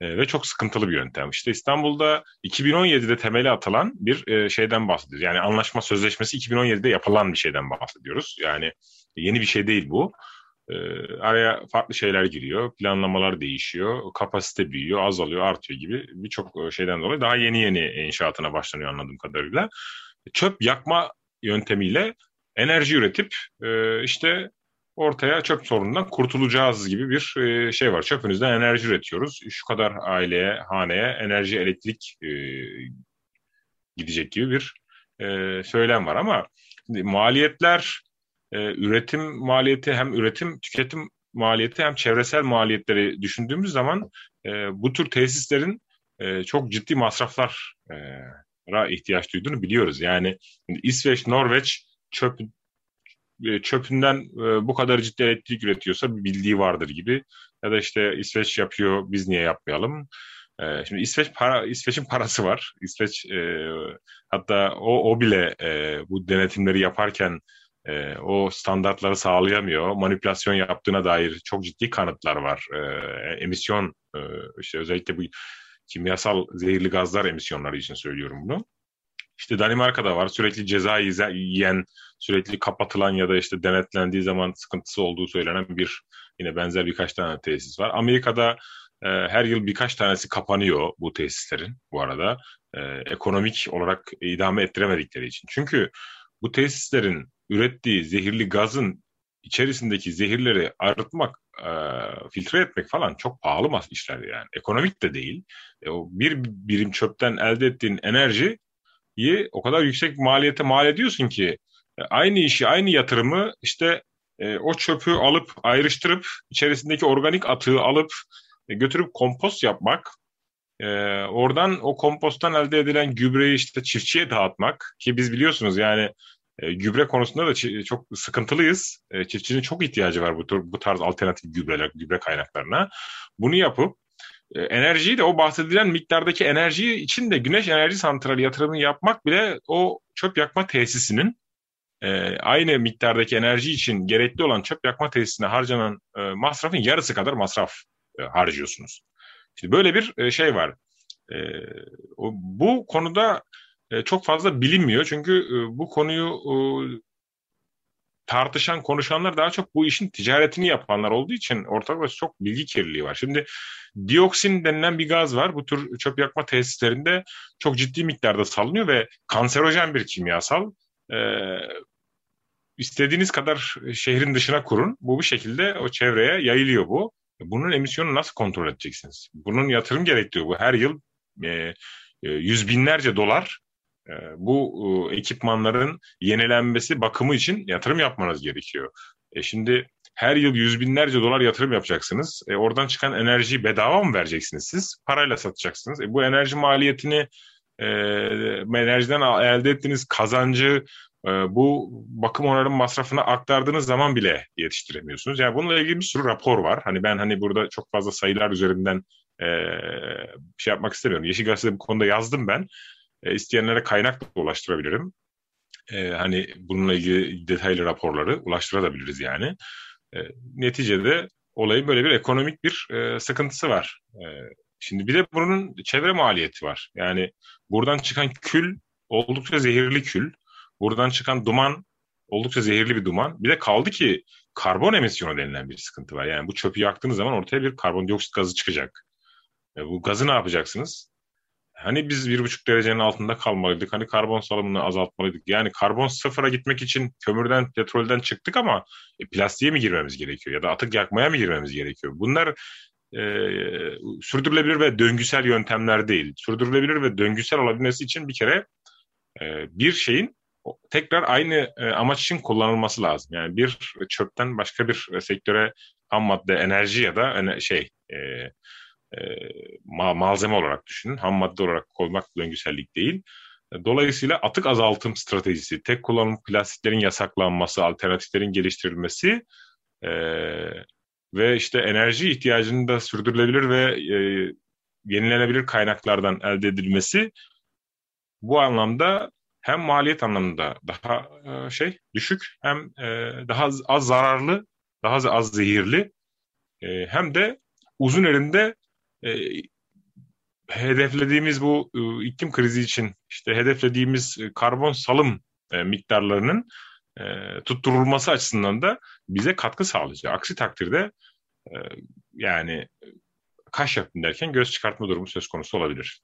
E, ve çok sıkıntılı bir yöntem. İşte İstanbul'da 2017'de temeli atılan bir e, şeyden bahsediyoruz. Yani anlaşma sözleşmesi 2017'de yapılan bir şeyden bahsediyoruz. Yani yeni bir şey değil bu. E, araya farklı şeyler giriyor, planlamalar değişiyor, kapasite büyüyor, azalıyor, artıyor gibi birçok şeyden dolayı daha yeni yeni inşaatına başlanıyor anladığım kadarıyla. Çöp yakma yöntemiyle enerji üretip e, işte ortaya çöp sorunundan kurtulacağız gibi bir e, şey var. Çöpünüzden enerji üretiyoruz. Şu kadar aileye, haneye enerji, elektrik e, gidecek gibi bir söylem var ama maliyetler, üretim maliyeti hem üretim, tüketim maliyeti hem çevresel maliyetleri düşündüğümüz zaman bu tür tesislerin çok ciddi masraflar ihtiyaç duyduğunu biliyoruz. Yani İsveç, Norveç çöp e, çöpünden e, bu kadar ciddi elektrik üretiyorsa bir bildiği vardır gibi. Ya da işte İsveç yapıyor biz niye yapmayalım? E, şimdi İsveç para İsveç'in parası var. İsveç hatta o o bile bu denetimleri yaparken o standartları sağlayamıyor. Manipülasyon yaptığına dair çok ciddi kanıtlar var. emisyon işte özellikle bu kimyasal zehirli gazlar emisyonları için söylüyorum bunu. İşte Danimarka'da var sürekli ceza yiyen, sürekli kapatılan ya da işte denetlendiği zaman sıkıntısı olduğu söylenen bir yine benzer birkaç tane tesis var. Amerika'da e, her yıl birkaç tanesi kapanıyor bu tesislerin bu arada. E, ekonomik olarak idame ettiremedikleri için. Çünkü bu tesislerin ürettiği zehirli gazın içerisindeki zehirleri arıtmak, e, filtre etmek falan çok pahalı işler yani. Ekonomik de değil. E, o bir birim çöpten elde ettiğin enerjiyi o kadar yüksek maliyete mal ediyorsun ki e, aynı işi, aynı yatırımı işte e, o çöpü alıp ayrıştırıp içerisindeki organik atığı alıp e, götürüp kompost yapmak e, oradan o komposttan elde edilen gübreyi işte çiftçiye dağıtmak ki biz biliyorsunuz yani e, gübre konusunda da çok sıkıntılıyız. E, çiftçinin çok ihtiyacı var bu, bu tarz alternatif gübreler, gübre kaynaklarına. Bunu yapıp e, enerjiyi de o bahsedilen miktardaki enerjiyi için de güneş enerji santrali yatırımını yapmak bile o çöp yakma tesisinin e, aynı miktardaki enerji için gerekli olan çöp yakma tesisine harcanan e, masrafın yarısı kadar masraf e, harcıyorsunuz. Şimdi böyle bir e, şey var. E, o, bu konuda e, çok fazla bilinmiyor çünkü e, bu konuyu e, tartışan, konuşanlar daha çok bu işin ticaretini yapanlar olduğu için ortada çok bilgi kirliliği var. Şimdi dioksin denilen bir gaz var. Bu tür çöp yakma tesislerinde çok ciddi miktarda salınıyor ve kanserojen bir kimyasal. Ee, istediğiniz kadar şehrin dışına kurun. Bu bir şekilde o çevreye yayılıyor bu. Bunun emisyonu nasıl kontrol edeceksiniz? Bunun yatırım gerektiriyor. Bu her yıl e, e, yüz binlerce dolar bu e, ekipmanların yenilenmesi, bakımı için yatırım yapmanız gerekiyor. E şimdi her yıl yüz binlerce dolar yatırım yapacaksınız. E oradan çıkan enerjiyi bedava mı vereceksiniz siz? Parayla satacaksınız. E bu enerji maliyetini e, enerjiden elde ettiğiniz kazancı e, bu bakım onarım masrafına aktardığınız zaman bile yetiştiremiyorsunuz. Yani bununla ilgili bir sürü rapor var. Hani ben hani burada çok fazla sayılar üzerinden e, şey yapmak istemiyorum. Yeşil Gazete'de bu konuda yazdım ben. E, isteyenlere kaynak da ulaştırabilirim. E, hani bununla ilgili detaylı raporları ulaştırabiliriz yani. E, neticede olayın böyle bir ekonomik bir e, sıkıntısı var. E, şimdi bir de bunun çevre maliyeti var. Yani buradan çıkan kül oldukça zehirli kül. Buradan çıkan duman oldukça zehirli bir duman. Bir de kaldı ki karbon emisyonu denilen bir sıkıntı var. Yani bu çöpü yaktığınız zaman ortaya bir karbondioksit gazı çıkacak. E, bu gazı ne yapacaksınız? Hani biz bir buçuk derecenin altında kalmalıydık. Hani karbon salımını azaltmalıydık. Yani karbon sıfıra gitmek için kömürden, petrolden çıktık ama e, plastiğe mi girmemiz gerekiyor? Ya da atık yakmaya mı girmemiz gerekiyor? Bunlar e, sürdürülebilir ve döngüsel yöntemler değil. Sürdürülebilir ve döngüsel olabilmesi için bir kere e, bir şeyin tekrar aynı e, amaç için kullanılması lazım. Yani bir çöpten başka bir sektöre ham madde, enerji ya da şey e, e, malzeme olarak düşünün. Ham madde olarak koymak döngüsellik değil. Dolayısıyla atık azaltım stratejisi, tek kullanım plastiklerin yasaklanması, alternatiflerin geliştirilmesi e, ve işte enerji ihtiyacının da sürdürülebilir ve e, yenilenebilir kaynaklardan elde edilmesi bu anlamda hem maliyet anlamında daha e, şey düşük hem e, daha az, az zararlı, daha az, zehirli e, hem de uzun elinde e, hedeflediğimiz bu e, iklim krizi için işte hedeflediğimiz e, karbon salım e, miktarlarının e, tutturulması açısından da bize katkı sağlayacak. Aksi takdirde e, yani kaş yapın derken göz çıkartma durumu söz konusu olabilir.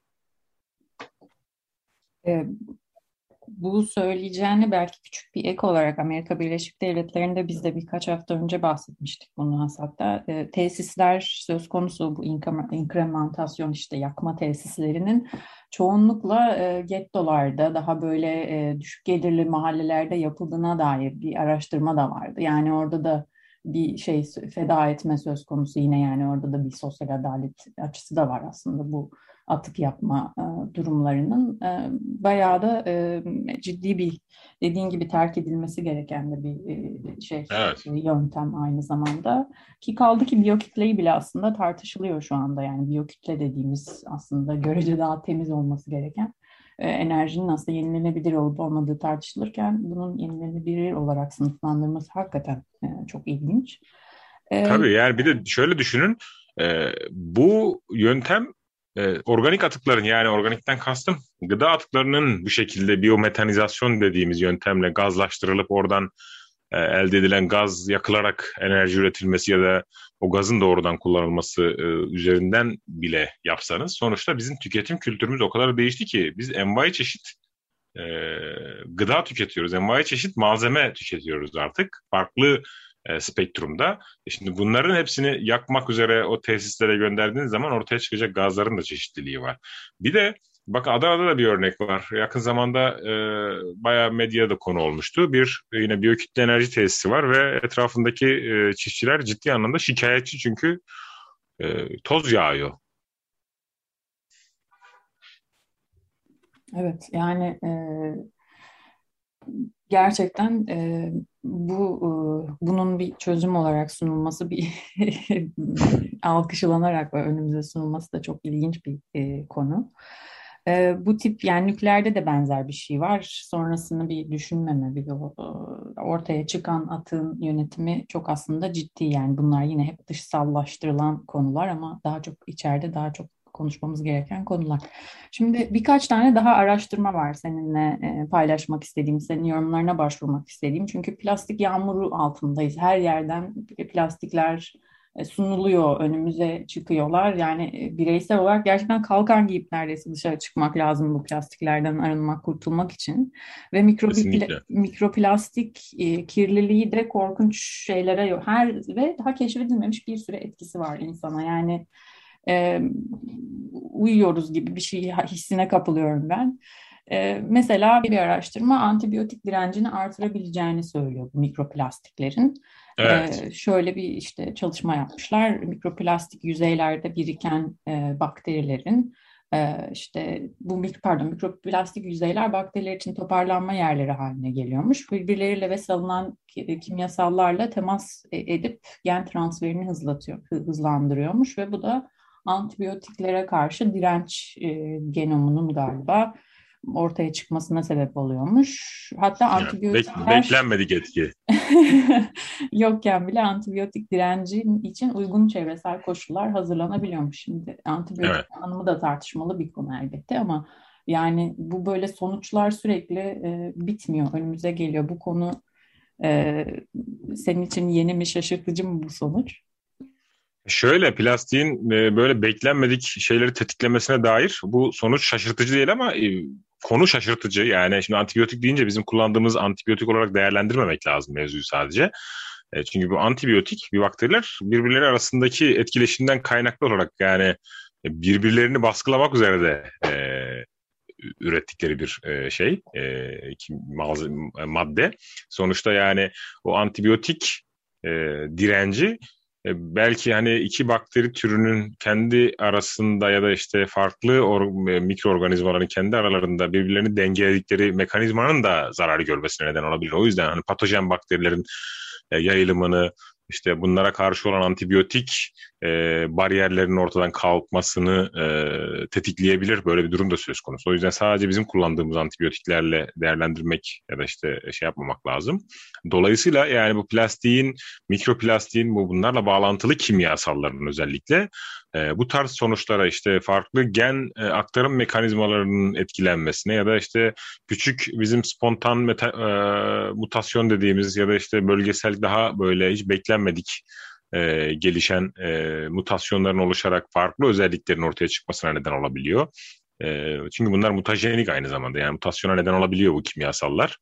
Bu söyleyeceğini belki küçük bir ek olarak Amerika Birleşik Devletleri'nde biz de birkaç hafta önce bahsetmiştik bunu hatta. E, tesisler söz konusu bu inkrementasyon işte yakma tesislerinin çoğunlukla e, gettolarda daha böyle e, düşük gelirli mahallelerde yapıldığına dair bir araştırma da vardı. Yani orada da bir şey feda etme söz konusu yine yani orada da bir sosyal adalet açısı da var aslında bu atık yapma e, durumlarının e, bayağı da e, ciddi bir dediğin gibi terk edilmesi gereken de bir e, şey evet. yöntem aynı zamanda ki kaldı ki biyokitleyi bile aslında tartışılıyor şu anda yani biyokütle dediğimiz aslında görece daha temiz olması gereken e, enerjinin aslında yenilenebilir olup olmadığı tartışılırken bunun yenilenebilir olarak sınıflandırması hakikaten e, çok ilginç. E, Tabii yani bir de şöyle düşünün e, bu yöntem e, organik atıkların yani organikten kastım gıda atıklarının bu şekilde biyometanizasyon dediğimiz yöntemle gazlaştırılıp oradan e, elde edilen gaz yakılarak enerji üretilmesi ya da o gazın doğrudan kullanılması e, üzerinden bile yapsanız sonuçta bizim tüketim kültürümüz o kadar değişti ki biz envai çeşit e, gıda tüketiyoruz, envai çeşit malzeme tüketiyoruz artık. Farklı e, spektrumda. E şimdi bunların hepsini yakmak üzere o tesislere gönderdiğiniz zaman ortaya çıkacak gazların da çeşitliliği var. Bir de Bak Adana'da da bir örnek var. Yakın zamanda e, bayağı medyada konu olmuştu. Bir yine biyokütle enerji tesisi var ve etrafındaki e, çiftçiler ciddi anlamda şikayetçi çünkü e, toz yağıyor. Evet yani e, gerçekten e, bu e, bunun bir çözüm olarak sunulması bir alkışlanarak önümüze sunulması da çok ilginç bir e, konu. E, bu tip yani nükleerde de benzer bir şey var. Sonrasını bir düşünmeme, bir ortaya çıkan atın yönetimi çok aslında ciddi. Yani bunlar yine hep dışsallaştırılan konular ama daha çok içeride daha çok konuşmamız gereken konular. Şimdi birkaç tane daha araştırma var seninle e, paylaşmak istediğim, senin yorumlarına başvurmak istediğim. Çünkü plastik yağmuru altındayız. Her yerden plastikler e, sunuluyor, önümüze çıkıyorlar. Yani e, bireysel olarak gerçekten kalkan giyip neredeyse dışarı çıkmak lazım bu plastiklerden arınmak, kurtulmak için. Ve mikropla mikroplastik e, kirliliği de korkunç şeylere. Her ve daha keşfedilmemiş bir sürü etkisi var insana. Yani e, uyuyoruz gibi bir şey hissine kapılıyorum ben. E, mesela bir araştırma antibiyotik direncini artırabileceğini söylüyor bu mikroplastiklerin. Evet. E, şöyle bir işte çalışma yapmışlar. Mikroplastik yüzeylerde biriken e, bakterilerin işte bu pardon mikroplastik yüzeyler bakteriler için toparlanma yerleri haline geliyormuş. Birbirleriyle ve salınan kimyasallarla temas e, edip gen transferini hızlatıyor, hızlandırıyormuş ve bu da antibiyotiklere karşı direnç e, genomunun galiba ortaya çıkmasına sebep oluyormuş. Hatta yani antibiyotikler... Bek, beklenmedik etki. yokken bile antibiyotik direnci için uygun çevresel koşullar hazırlanabiliyormuş. Şimdi antibiyotik evet. anımı da tartışmalı bir konu elbette ama yani bu böyle sonuçlar sürekli e, bitmiyor, önümüze geliyor. Bu konu e, senin için yeni mi, şaşırtıcı mı bu sonuç? Şöyle plastiğin e, böyle beklenmedik şeyleri tetiklemesine dair bu sonuç şaşırtıcı değil ama e, konu şaşırtıcı. Yani şimdi antibiyotik deyince bizim kullandığımız antibiyotik olarak değerlendirmemek lazım mevzuyu sadece. E, çünkü bu antibiyotik bir bakteriler birbirleri arasındaki etkileşimden kaynaklı olarak yani birbirlerini baskılamak üzere de e, ürettikleri bir e, şey, e, madde. Sonuçta yani o antibiyotik e, direnci belki hani iki bakteri türünün kendi arasında ya da işte farklı or- e, mikroorganizmaların kendi aralarında birbirlerini dengeledikleri mekanizmanın da zarar görmesine neden olabilir. O yüzden hani patojen bakterilerin e, yayılımını işte bunlara karşı olan antibiyotik e, bariyerlerin ortadan kalkmasını e, tetikleyebilir. Böyle bir durum da söz konusu. O yüzden sadece bizim kullandığımız antibiyotiklerle değerlendirmek ya da işte şey yapmamak lazım. Dolayısıyla yani bu plastiğin, mikroplastiğin bu bunlarla bağlantılı kimyasalların özellikle e, bu tarz sonuçlara işte farklı gen e, aktarım mekanizmalarının etkilenmesine ya da işte küçük bizim spontan meta, e, mutasyon dediğimiz ya da işte bölgesel daha böyle hiç beklenmedik e, gelişen e, mutasyonların oluşarak farklı özelliklerin ortaya çıkmasına neden olabiliyor. E, çünkü bunlar mutajenik aynı zamanda yani mutasyona neden olabiliyor bu kimyasallar.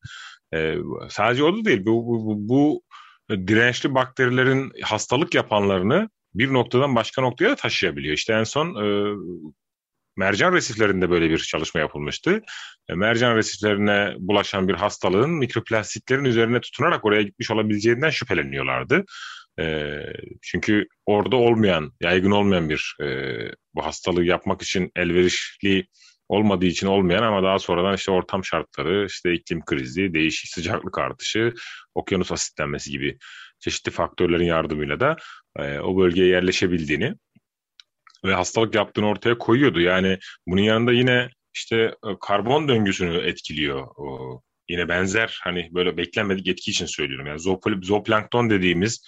E, sadece o da değil bu, bu, bu, bu dirençli bakterilerin hastalık yapanlarını bir noktadan başka noktaya da taşıyabiliyor. İşte en son e, mercan resiflerinde böyle bir çalışma yapılmıştı. E, mercan resiflerine bulaşan bir hastalığın mikroplastiklerin üzerine tutunarak oraya gitmiş olabileceğinden şüpheleniyorlardı. E, çünkü orada olmayan, yaygın olmayan bir e, bu hastalığı yapmak için elverişli olmadığı için olmayan ama daha sonradan işte ortam şartları, işte iklim krizi, değişik sıcaklık artışı, okyanus asitlenmesi gibi çeşitli faktörlerin yardımıyla da e, o bölgeye yerleşebildiğini ve hastalık yaptığını ortaya koyuyordu. Yani bunun yanında yine işte e, karbon döngüsünü etkiliyor. O, yine benzer hani böyle beklenmedik etki için söylüyorum. Yani zooplankton dediğimiz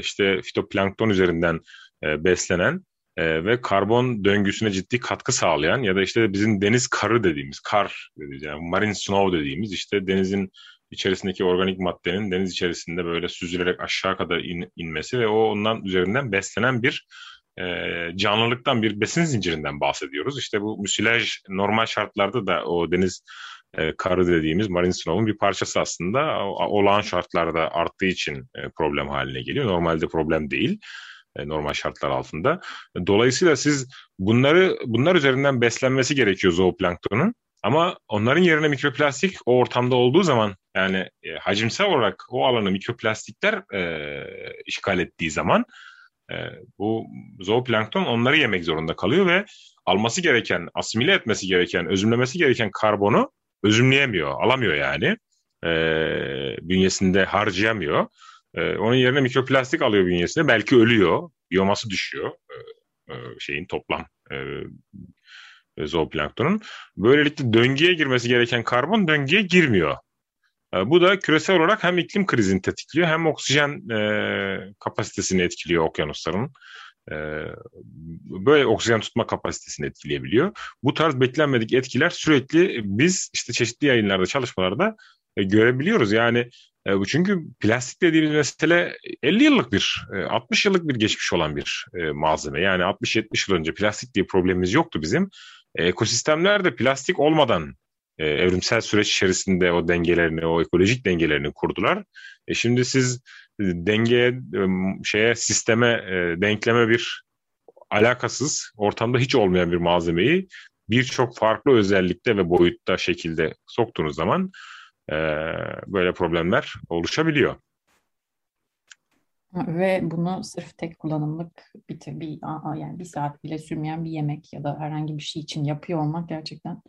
işte fitoplankton üzerinden e, beslenen e, ve karbon döngüsüne ciddi katkı sağlayan ya da işte bizim deniz karı dediğimiz kar dediğimiz yani marine snow dediğimiz işte denizin içerisindeki organik maddenin deniz içerisinde böyle süzülerek aşağı kadar in, inmesi ve o ondan üzerinden beslenen bir e, canlılıktan bir besin zincirinden bahsediyoruz. İşte bu müsilaj normal şartlarda da o deniz e, karı dediğimiz marine snow'un bir parçası aslında olağan şartlarda arttığı için e, problem haline geliyor. Normalde problem değil e, normal şartlar altında. Dolayısıyla siz bunları bunlar üzerinden beslenmesi gerekiyor zooplanktonun. Ama onların yerine mikroplastik o ortamda olduğu zaman yani e, hacimsel olarak o alanı mikroplastikler e, işgal ettiği zaman e, bu zooplankton onları yemek zorunda kalıyor ve alması gereken, asimile etmesi gereken, özümlemesi gereken karbonu özümleyemiyor, alamıyor yani. E, bünyesinde harcayamıyor. E, onun yerine mikroplastik alıyor bünyesine. Belki ölüyor, biyoması düşüyor e, e, şeyin toplam e, zooplanktonun. Böylelikle döngüye girmesi gereken karbon döngüye girmiyor. E, bu da küresel olarak hem iklim krizini tetikliyor hem oksijen e, kapasitesini etkiliyor okyanusların. E, böyle oksijen tutma kapasitesini etkileyebiliyor. Bu tarz beklenmedik etkiler sürekli biz işte çeşitli yayınlarda, çalışmalarda e, görebiliyoruz. Yani e, çünkü plastik dediğimiz mesele 50 yıllık bir, 60 e, yıllık bir geçmiş olan bir malzeme. Yani 60-70 yıl önce plastik diye problemimiz yoktu bizim. E, ekosistemler de plastik olmadan evrimsel süreç içerisinde o dengelerini, o ekolojik dengelerini kurdular. E, şimdi siz dengeye, e, şeye, sisteme, e, denkleme bir alakasız, ortamda hiç olmayan bir malzemeyi birçok farklı özellikte ve boyutta şekilde soktuğunuz zaman e, böyle problemler oluşabiliyor. Ve bunu sırf tek kullanımlık bir, bir yani bir saat bile sürmeyen bir yemek ya da herhangi bir şey için yapıyor olmak gerçekten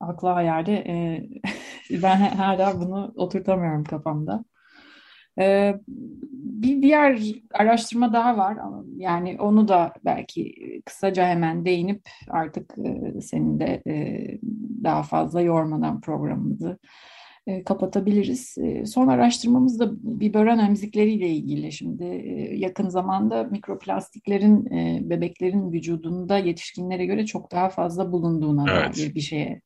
akla hayalde e, ben hala bunu oturtamıyorum kafamda. E, bir diğer araştırma daha var. Yani onu da belki kısaca hemen değinip artık e, senin de e, daha fazla yormadan programımızı e, kapatabiliriz. E, son araştırmamız da biberon emzikleriyle ilgili. Şimdi e, yakın zamanda mikroplastiklerin bebeklerin vücudunda yetişkinlere göre çok daha fazla bulunduğuna evet. dair bir şeye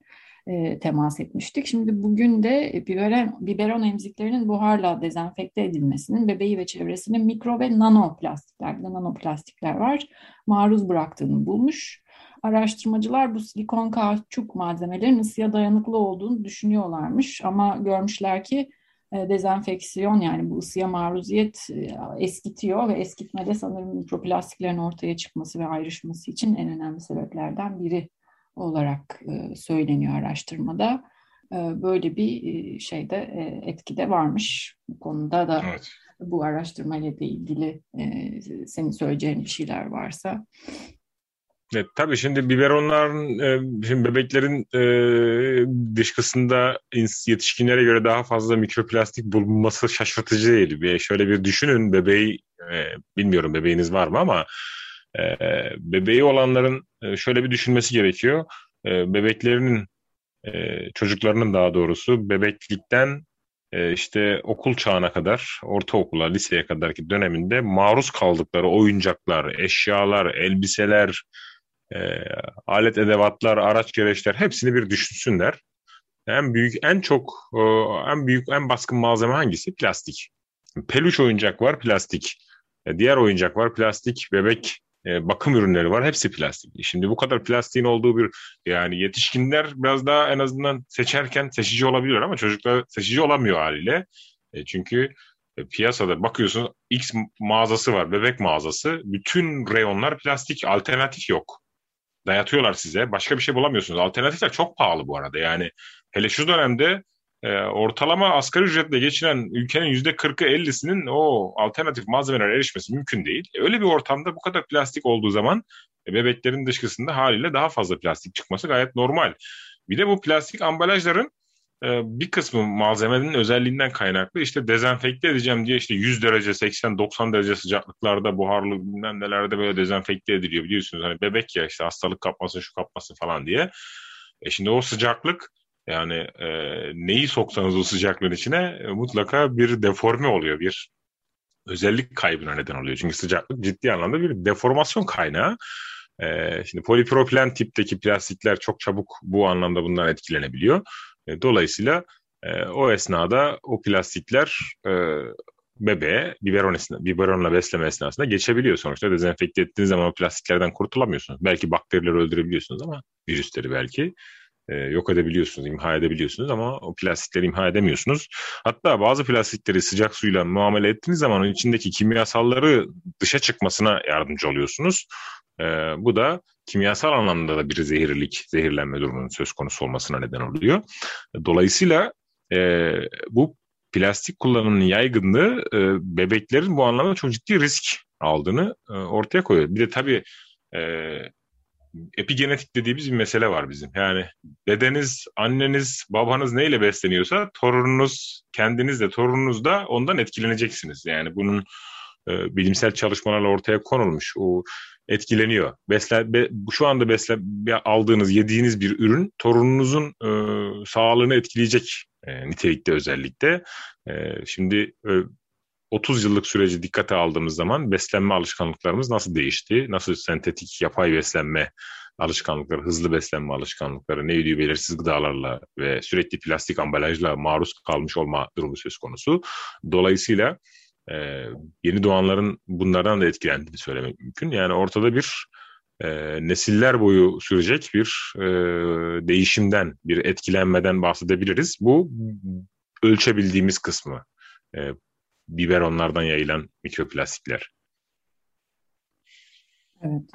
temas etmiştik. Şimdi bugün de biberon, biberon emziklerinin buharla dezenfekte edilmesinin bebeği ve çevresinin mikro ve nanoplastikler, nanoplastikler var, maruz bıraktığını bulmuş. Araştırmacılar bu silikon kauçuk malzemelerin ısıya dayanıklı olduğunu düşünüyorlarmış ama görmüşler ki e, dezenfeksiyon yani bu ısıya maruziyet e, eskitiyor ve eskitmede sanırım mikroplastiklerin ortaya çıkması ve ayrışması için en önemli sebeplerden biri olarak e, söyleniyor araştırmada. Böyle bir şeyde etkide varmış. Bu konuda da evet. bu araştırmayla ilgili senin söyleyeceğin bir şeyler varsa. Evet, tabii şimdi biberonların, e, şimdi bebeklerin e, dışkısında yetişkinlere göre daha fazla mikroplastik bulunması şaşırtıcı değil. Bir, şöyle bir düşünün bebeği, e, bilmiyorum bebeğiniz var mı ama e, bebeği olanların e, şöyle bir düşünmesi gerekiyor. E, bebeklerinin, e, çocuklarının daha doğrusu bebeklikten e, işte okul çağına kadar, ortaokula, liseye kadarki döneminde maruz kaldıkları oyuncaklar, eşyalar, elbiseler, e, alet edevatlar, araç gereçler hepsini bir düşünsünler. En büyük, en çok, en büyük, en baskın malzeme hangisi? Plastik. Peluş oyuncak var, plastik. Diğer oyuncak var, plastik. Bebek e, bakım ürünleri var, hepsi plastik. Şimdi bu kadar plastiğin olduğu bir, yani yetişkinler biraz daha en azından seçerken seçici olabiliyor ama çocuklar seçici olamıyor haliyle. E, çünkü e, piyasada bakıyorsun X mağazası var, bebek mağazası. Bütün reyonlar plastik, alternatif yok dayatıyorlar size. Başka bir şey bulamıyorsunuz. Alternatifler çok pahalı bu arada. Yani hele şu dönemde e, ortalama asgari ücretle geçinen ülkenin yüzde kırkı ellisinin o alternatif malzemelere erişmesi mümkün değil. E, öyle bir ortamda bu kadar plastik olduğu zaman e, bebeklerin dışkısında haliyle daha fazla plastik çıkması gayet normal. Bir de bu plastik ambalajların ee, bir kısmı malzemenin özelliğinden kaynaklı işte dezenfekte edeceğim diye işte 100 derece 80-90 derece sıcaklıklarda buharlı bilmem nelerde böyle dezenfekte ediliyor biliyorsunuz. Hani bebek ya işte hastalık kapmasın şu kapmasın falan diye. E şimdi o sıcaklık yani e, neyi soksanız o sıcaklığın içine e, mutlaka bir deforme oluyor. Bir özellik kaybına neden oluyor. Çünkü sıcaklık ciddi anlamda bir deformasyon kaynağı. E, şimdi polipropilen tipteki plastikler çok çabuk bu anlamda bundan etkilenebiliyor. E, dolayısıyla e, o esnada o plastikler e, bebeğe biberon, esna, biberonla besleme esnasında geçebiliyor. Sonuçta dezenfekte ettiğiniz zaman plastiklerden kurtulamıyorsunuz. Belki bakterileri öldürebiliyorsunuz ama virüsleri belki e, yok edebiliyorsunuz, imha edebiliyorsunuz ama o plastikleri imha edemiyorsunuz. Hatta bazı plastikleri sıcak suyla muamele ettiğiniz zaman onun içindeki kimyasalları dışa çıkmasına yardımcı oluyorsunuz. E, bu da kimyasal anlamda da bir zehirlik, zehirlenme durumunun söz konusu olmasına neden oluyor. Dolayısıyla e, bu plastik kullanımının yaygınlığı e, bebeklerin bu anlamda çok ciddi risk aldığını e, ortaya koyuyor. Bir de tabii e, epigenetik dediğimiz bir mesele var bizim. Yani dedeniz, anneniz, babanız neyle besleniyorsa torununuz, kendiniz de torununuz da ondan etkileneceksiniz. Yani bunun e, bilimsel çalışmalarla ortaya konulmuş. O etkileniyor. Besle, be, şu anda besle, aldığınız, yediğiniz bir ürün torununuzun e, sağlığını etkileyecek e, nitelikte özellikle. E, şimdi e, 30 yıllık süreci dikkate aldığımız zaman beslenme alışkanlıklarımız nasıl değişti? Nasıl sentetik, yapay beslenme alışkanlıkları, hızlı beslenme alışkanlıkları, ne yediği belirsiz gıdalarla ve sürekli plastik ambalajla maruz kalmış olma durumu söz konusu. Dolayısıyla e, yeni doğanların bunlardan da etkilendiğini söylemek mümkün. Yani ortada bir e, nesiller boyu sürecek bir e, değişimden, bir etkilenmeden bahsedebiliriz. Bu ölçebildiğimiz kısmı. E, biberonlardan yayılan mikroplastikler. Evet.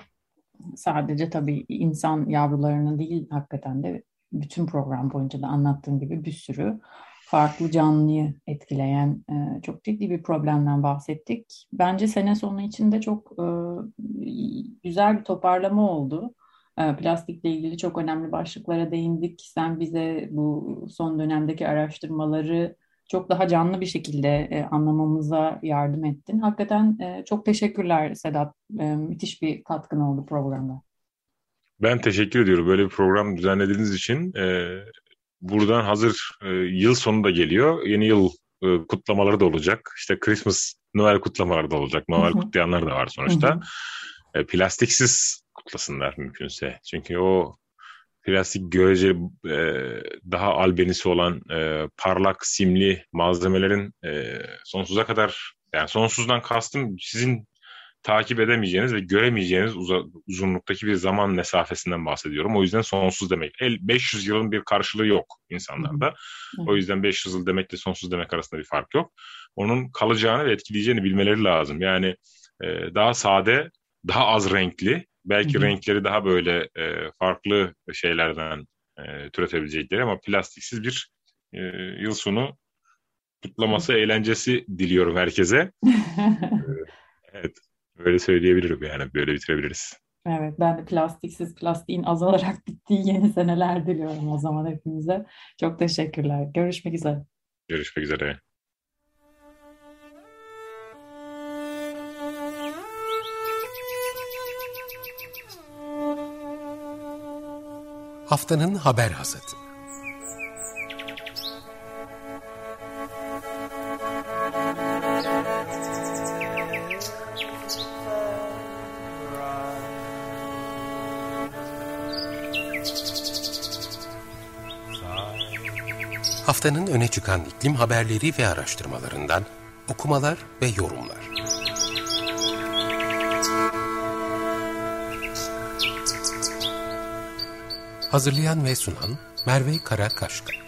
Sadece tabii insan yavrularını değil hakikaten de bütün program boyunca da anlattığım gibi bir sürü farklı canlıyı etkileyen e, çok ciddi bir problemden bahsettik. Bence sene sonu içinde çok e, güzel bir toparlama oldu. E, plastikle ilgili çok önemli başlıklara değindik. Sen bize bu son dönemdeki araştırmaları çok daha canlı bir şekilde e, anlamamıza yardım ettin. Hakikaten e, çok teşekkürler Sedat. E, müthiş bir katkın oldu programda. Ben teşekkür ediyorum böyle bir program düzenlediğiniz için. E, buradan hazır e, yıl sonu da geliyor. Yeni yıl e, kutlamaları da olacak. İşte Christmas, Noel kutlamaları da olacak. Noel kutlayanlar da var sonuçta. E, plastiksiz kutlasınlar mümkünse. Çünkü o plastik görece e, daha albenisi olan e, parlak simli malzemelerin e, sonsuza kadar yani sonsuzdan kastım sizin takip edemeyeceğiniz ve göremeyeceğiniz uza, uzunluktaki bir zaman mesafesinden bahsediyorum. O yüzden sonsuz demek. El, 500 yılın bir karşılığı yok insanlarda. O yüzden 500 yıl demekle sonsuz demek arasında bir fark yok. Onun kalacağını ve etkileyeceğini bilmeleri lazım. Yani e, daha sade, daha az renkli, belki hı hı. renkleri daha böyle e, farklı şeylerden e, türetebilecekleri ama plastiksiz bir e, yıl sonu kutlaması, eğlencesi diliyorum herkese. evet. Öyle söyleyebilirim yani. Böyle bitirebiliriz. Evet, ben de plastiksiz plastiğin azalarak bittiği yeni seneler diliyorum o zaman hepimize. Çok teşekkürler. Görüşmek üzere. Görüşmek üzere. Haftanın haber hazırlığı. Haftanın öne çıkan iklim haberleri ve araştırmalarından okumalar ve yorumlar. Hazırlayan ve sunan Merve Karakaşka